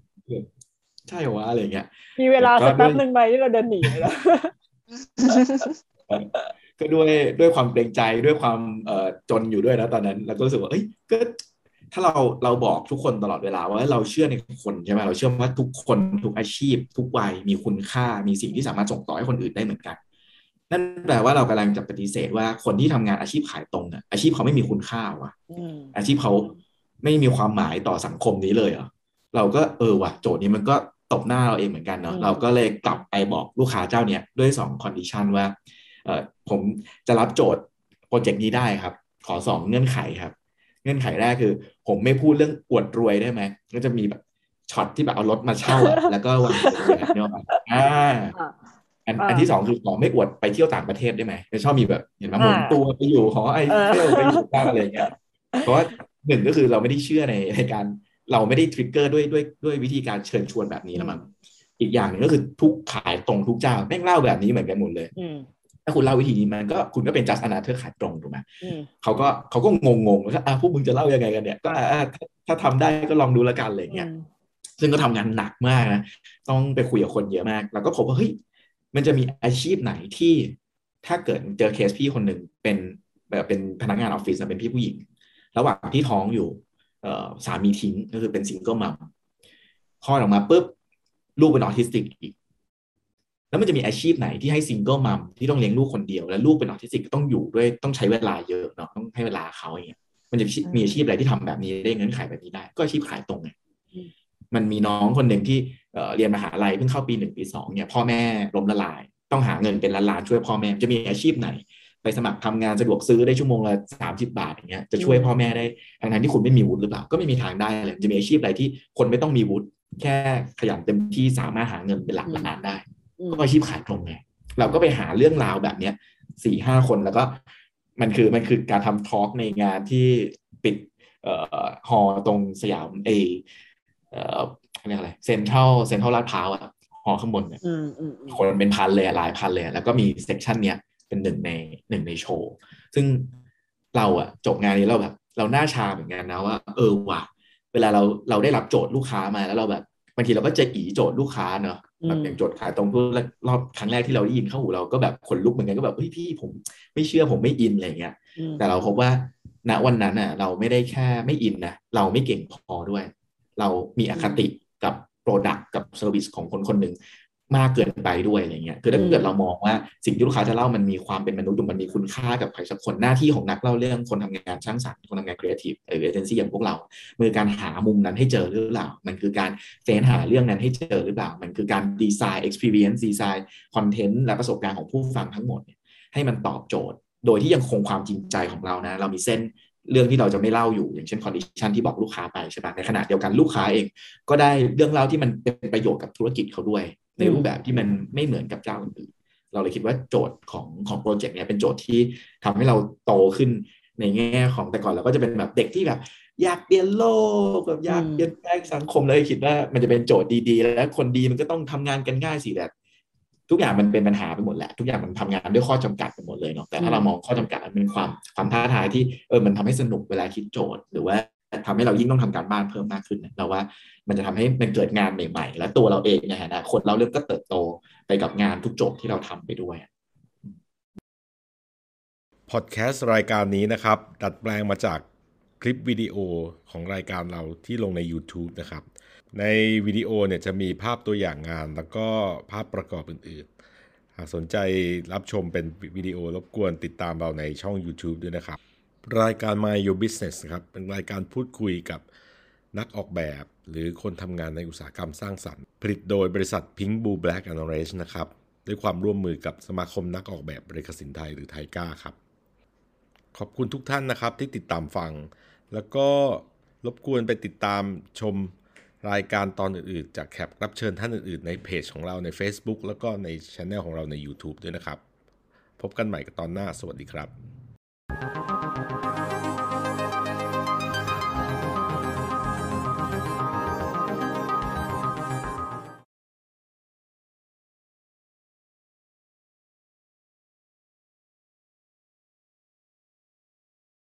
ใช่หรออะไรเงี้ยมีเวลาสักแป๊บหนึ่งไหมที่เราเดินหนีแล้วก็ด้วยด้วยความเกรงใจด้วยความเอ่อจนอยู่ด้วยนะตอนนั้นเราก็รู้สึกว่าเอ้ยก็ถ้าเราเราบอกทุกคนตลอดเวลาว่าเราเชื่อในคนใช่ไหมเราเชื่อว่าทุกคนทุกอาชีพ ทุกวัยมีคุณค่ามีสิ่งที่สามารถส่งต่อให้คนอื่นได้เหมือนกัน นั่นแปลว่าเรากำลังจะปฏิเสธว่าคนที่ทำงานอาชีพขายตรงอะอาชีพเขาไม่มีคุณค่าว่ะอาชีพเขา ไม่มีความหมายต่อสังคมนี้เลยเหรอเราก็เออว่ะโจทย์นี้มันก็ตบหน้าเราเองเหมือนกันเนาะเราก็เลยกลับไปบอกลูกค้าเจ้าเนี้ยด้วยสอง condition ว่าเออผมจะรับโจทย์โปรเจกต์นี้ได้ครับ ขอสองเงื่อนไขครับ เงื่อนไขแรกคือ ผมไม่พูดเรื่องอวดรวยได้ไหมก็จะมีแบบช็อตที่แบบเอารถมาเช่า แล้วก็วางเนี่ยอ่าอันอันที่สองคือขอไม่อวดไปเที่ยวต่างประเทศได้ไหมชอบมีแบบเห็นไหมหมุนตัวไปอยู่หอไอเฟลไปอยู่บ้างอะไรเงี้ยเพราะว่า หนึ่งก็คือเราไม่ได้เชื่อในในการเราไม่ได้ทริกเกอร์ด้วยด้วยด้วยวิธีการเชิญชวนแบบนี้แล้วมั้งอีกอย่างหนึ่งก็คือทุกขายตรงทุกเจ้าแม่งเล่าแบบนี้เหมือนกันหมดเลยถ้าคุณเล่าวิธีนี้มันก็คุณก็เป็นจัสอนาเธอขายตรงถูกไหมเขาก็เขาก็งงงแล้วอะพวกมึงจะเล่ายังไงกันเนี่ยก็ถ้าทำได้ก็ลองดูละกันอะไรเงี้ยซึ่งก็ทำงานหนักมากนะต้องไปคุยกับคนเยอะมาก แล้วก็พบว่าเฮ้ยมันจะมีอาชีพไหนที่ถ้าเกิดเจอเคสพี่คนหนึ่งเป็นแบบเป็นพนักงานออฟฟิศเป็นพี่ผู้หญิง ระหว่างที่ท้องอยู่สามีทิ้งก็คือเป็น single mom คลอดออกมาปุ๊บลูกเป็นออทิสติกอีก แล้วมันจะมีอาชีพไหนที่ให้ single mom ที่ต้องเลี้ยงลูกคนเดียว แล้วลูกเป็นออทิสติกต้องอยู่ด้วยต้องใช้เวลาเยอะเนาะต้องให้เวลาเขาอย่างเงี้ยมันจะมีอาชีพอะไรที่ทำแบบนี้ได้เงินขายแบบนี้ได้ ก็อาชีพขายตรงไงมันมีน้องคนหนึ่งที่เรียนมหาลัยเพิ่งเข้าปีหนึ่งปีสองเนี่ยพ่อแม่ล้มละลาย ต้องหาเงินเป็นล้านๆช่วยพ่อแม่จะมีอาชีพไหน ไปสมัครทำงานสะดวกซื้อได้ชั่วโมงละสามสิบาทอย่างเงี้ยจะช่วยพ่อแม่ได้ทางนั้นที่คุณไม่มีวุฒิหรือเปล่าก็ไม่มีทางได้เลยจะมีอาชีพอะไรที่คนไม่ต้องมีวุฒิแค่ขยันเต็มที่สามารถหาเงินเป็นหลักล้านได้ก็อาชีพขายตรงไงเราก็ไปหาเรื่องราวแบบเนี้ยสี่ห้าคนแล้วก็มันคือมันคือการทำ talk ในงานที่ปิดเอ่อฮอตรงสยามเอเอ่อเรียกอะไรเซ็นทรัลเซ็นทรัลลาดพร้าวอะหอข้างบนเนี่ยคนเป็นพันเลยหลายพันเลยแล้วก็มี section เนี้ย เป็นหนึ่งในหนึ่งในโชว์ ซึ่งเราอะจบงานนี้เราแบบ เราหน้าชาเหมือนกันนะว่า เออว่ะเวลาเราเราได้รับโจทย์ลูกค้ามาแล้วเราแบบบางทีเราก็จะอี๋โจทย์ลูกค้าเนาะแบบอย่างโจทย์ขายตรงทุกรอบครั้งแรกที่เราได้ยินเข้าหูเราก็แบบขนลุกเหมือนกันก็แบบเฮ้ยพี่ผมไม่เชื่อผมไม่อินอะไรเงี้ย แต่เราพบว่าณวันนั้นอะ เราไม่ได้แค่ไม่อินนะเราไม่เก่งพอด้วย เรามีอคติกับ product กับ service ของคนคนหนึ่ง มากเกินไปด้วยอะไรเงี้ยคือถ้าเกิดเรามองว่าสิ่งที่ลูกค้าจะเล่ามันมีความเป็นมนุษย์มันมีคุณค่ากับใครสักคนหน้าที่ของนักเล่าเรื่องคนทำงานสร้างสรรค์คนทำงานครีเอทีฟหรือเอเจนซี่อย่างพวกเราคือการหามุมนั้นให้เจอหรือเปล่า มันคือการเฟ้นหาเรื่องนั้นให้เจอหรือเปล่า มันคือการดีไซน์ experience ดีไซน์คอนเทนต์และประสบการณ์ของผู้ฟังทั้งหมด ให้มันตอบโจทย์ โดยที่ยังคงความจริงใจของเรานะเรามีเส้นเรื่องที่เราจะไม่เล่าอยู่อย่างเช่น condition ที่บอกลูกค้าไปใช่ปะในขณะเดียวกันลูกค้าเอง ก็ได้เรื่องเล่าที่มันเป็นประโยชน์กับธุรกิจเขาด้วย ในรูปแบบที่มันไม่เหมือนกับเจ้าอื่นเราเลยคิดว่าโจทย์ของของโปรเจกต์เนี้ยเป็นโจทย์ที่ทำให้เราโตขึ้นในแง่ของแต่ก่อนเราก็จะเป็นแบบเด็กที่แบบอยากเปลี่ยนโลกแบบอยากเปลี่ยนแปลงสังคมเลยคิดว่ามันจะเป็นโจทย์ดีๆ แล้วคนดีมันก็ต้องทำงานกันง่ายสิแต่ทุกอย่างมันเป็นปัญหาไปหมดแหละ ทุกอย่างมันทำงานด้วยข้อจำกัดไปหมดเลยเนาะแต่ถ้าเรามองข้อจำกัดมันเป็นความความท้าทายที่เออมันทำให้สนุกเวลาคิดโจทย์ หรือว่า ทำให้เรายิ่งต้องทำการบ้านเพิ่มมากขึ้นเราว่ามันจะทำให้มันเกิดงานใหม่ ๆ และตัวเราเองในฐานะคนเราเริ่มก็เติบโตไปกับงานทุกโจทย์ที่เราทำไปด้วยพอดแคสต์รายการนี้นะครับ ดัดแปลงมาจากคลิปวิดีโอของรายการเราที่ลงใน YouTube นะครับ ในวิดีโอเนี่ยจะมีภาพตัวอย่างงานแล้วก็ภาพประกอบอื่นๆ หากสนใจรับชมเป็นวิดีโอรบกวนติดตามเราในช่อง YouTube ด้วยนะครับ รายการ My Your Business ครับเป็นรายการพูดคุยกับนักออกแบบ หรือคนทำงานในอุตสาหกรรมสร้างสรรค์ ผลิตโดยบริษัท Pink Blue Black and Orange นะครับ ด้วยความร่วมมือกับสมาคมนักออกแบบบริษัทสินไทยหรือไทก้าครับ ขอบคุณทุกท่านนะครับที่ติดตามฟัง แล้วก็รบกวนไปติดตามชมรายการตอนอื่นๆ จากแขกรับเชิญท่านอื่นๆ ในเพจของเราใน Facebook แล้วก็ในช anel ของเราใน YouTube ด้วยนะครับ พบกันใหม่กับตอนหน้า สวัสดีครับ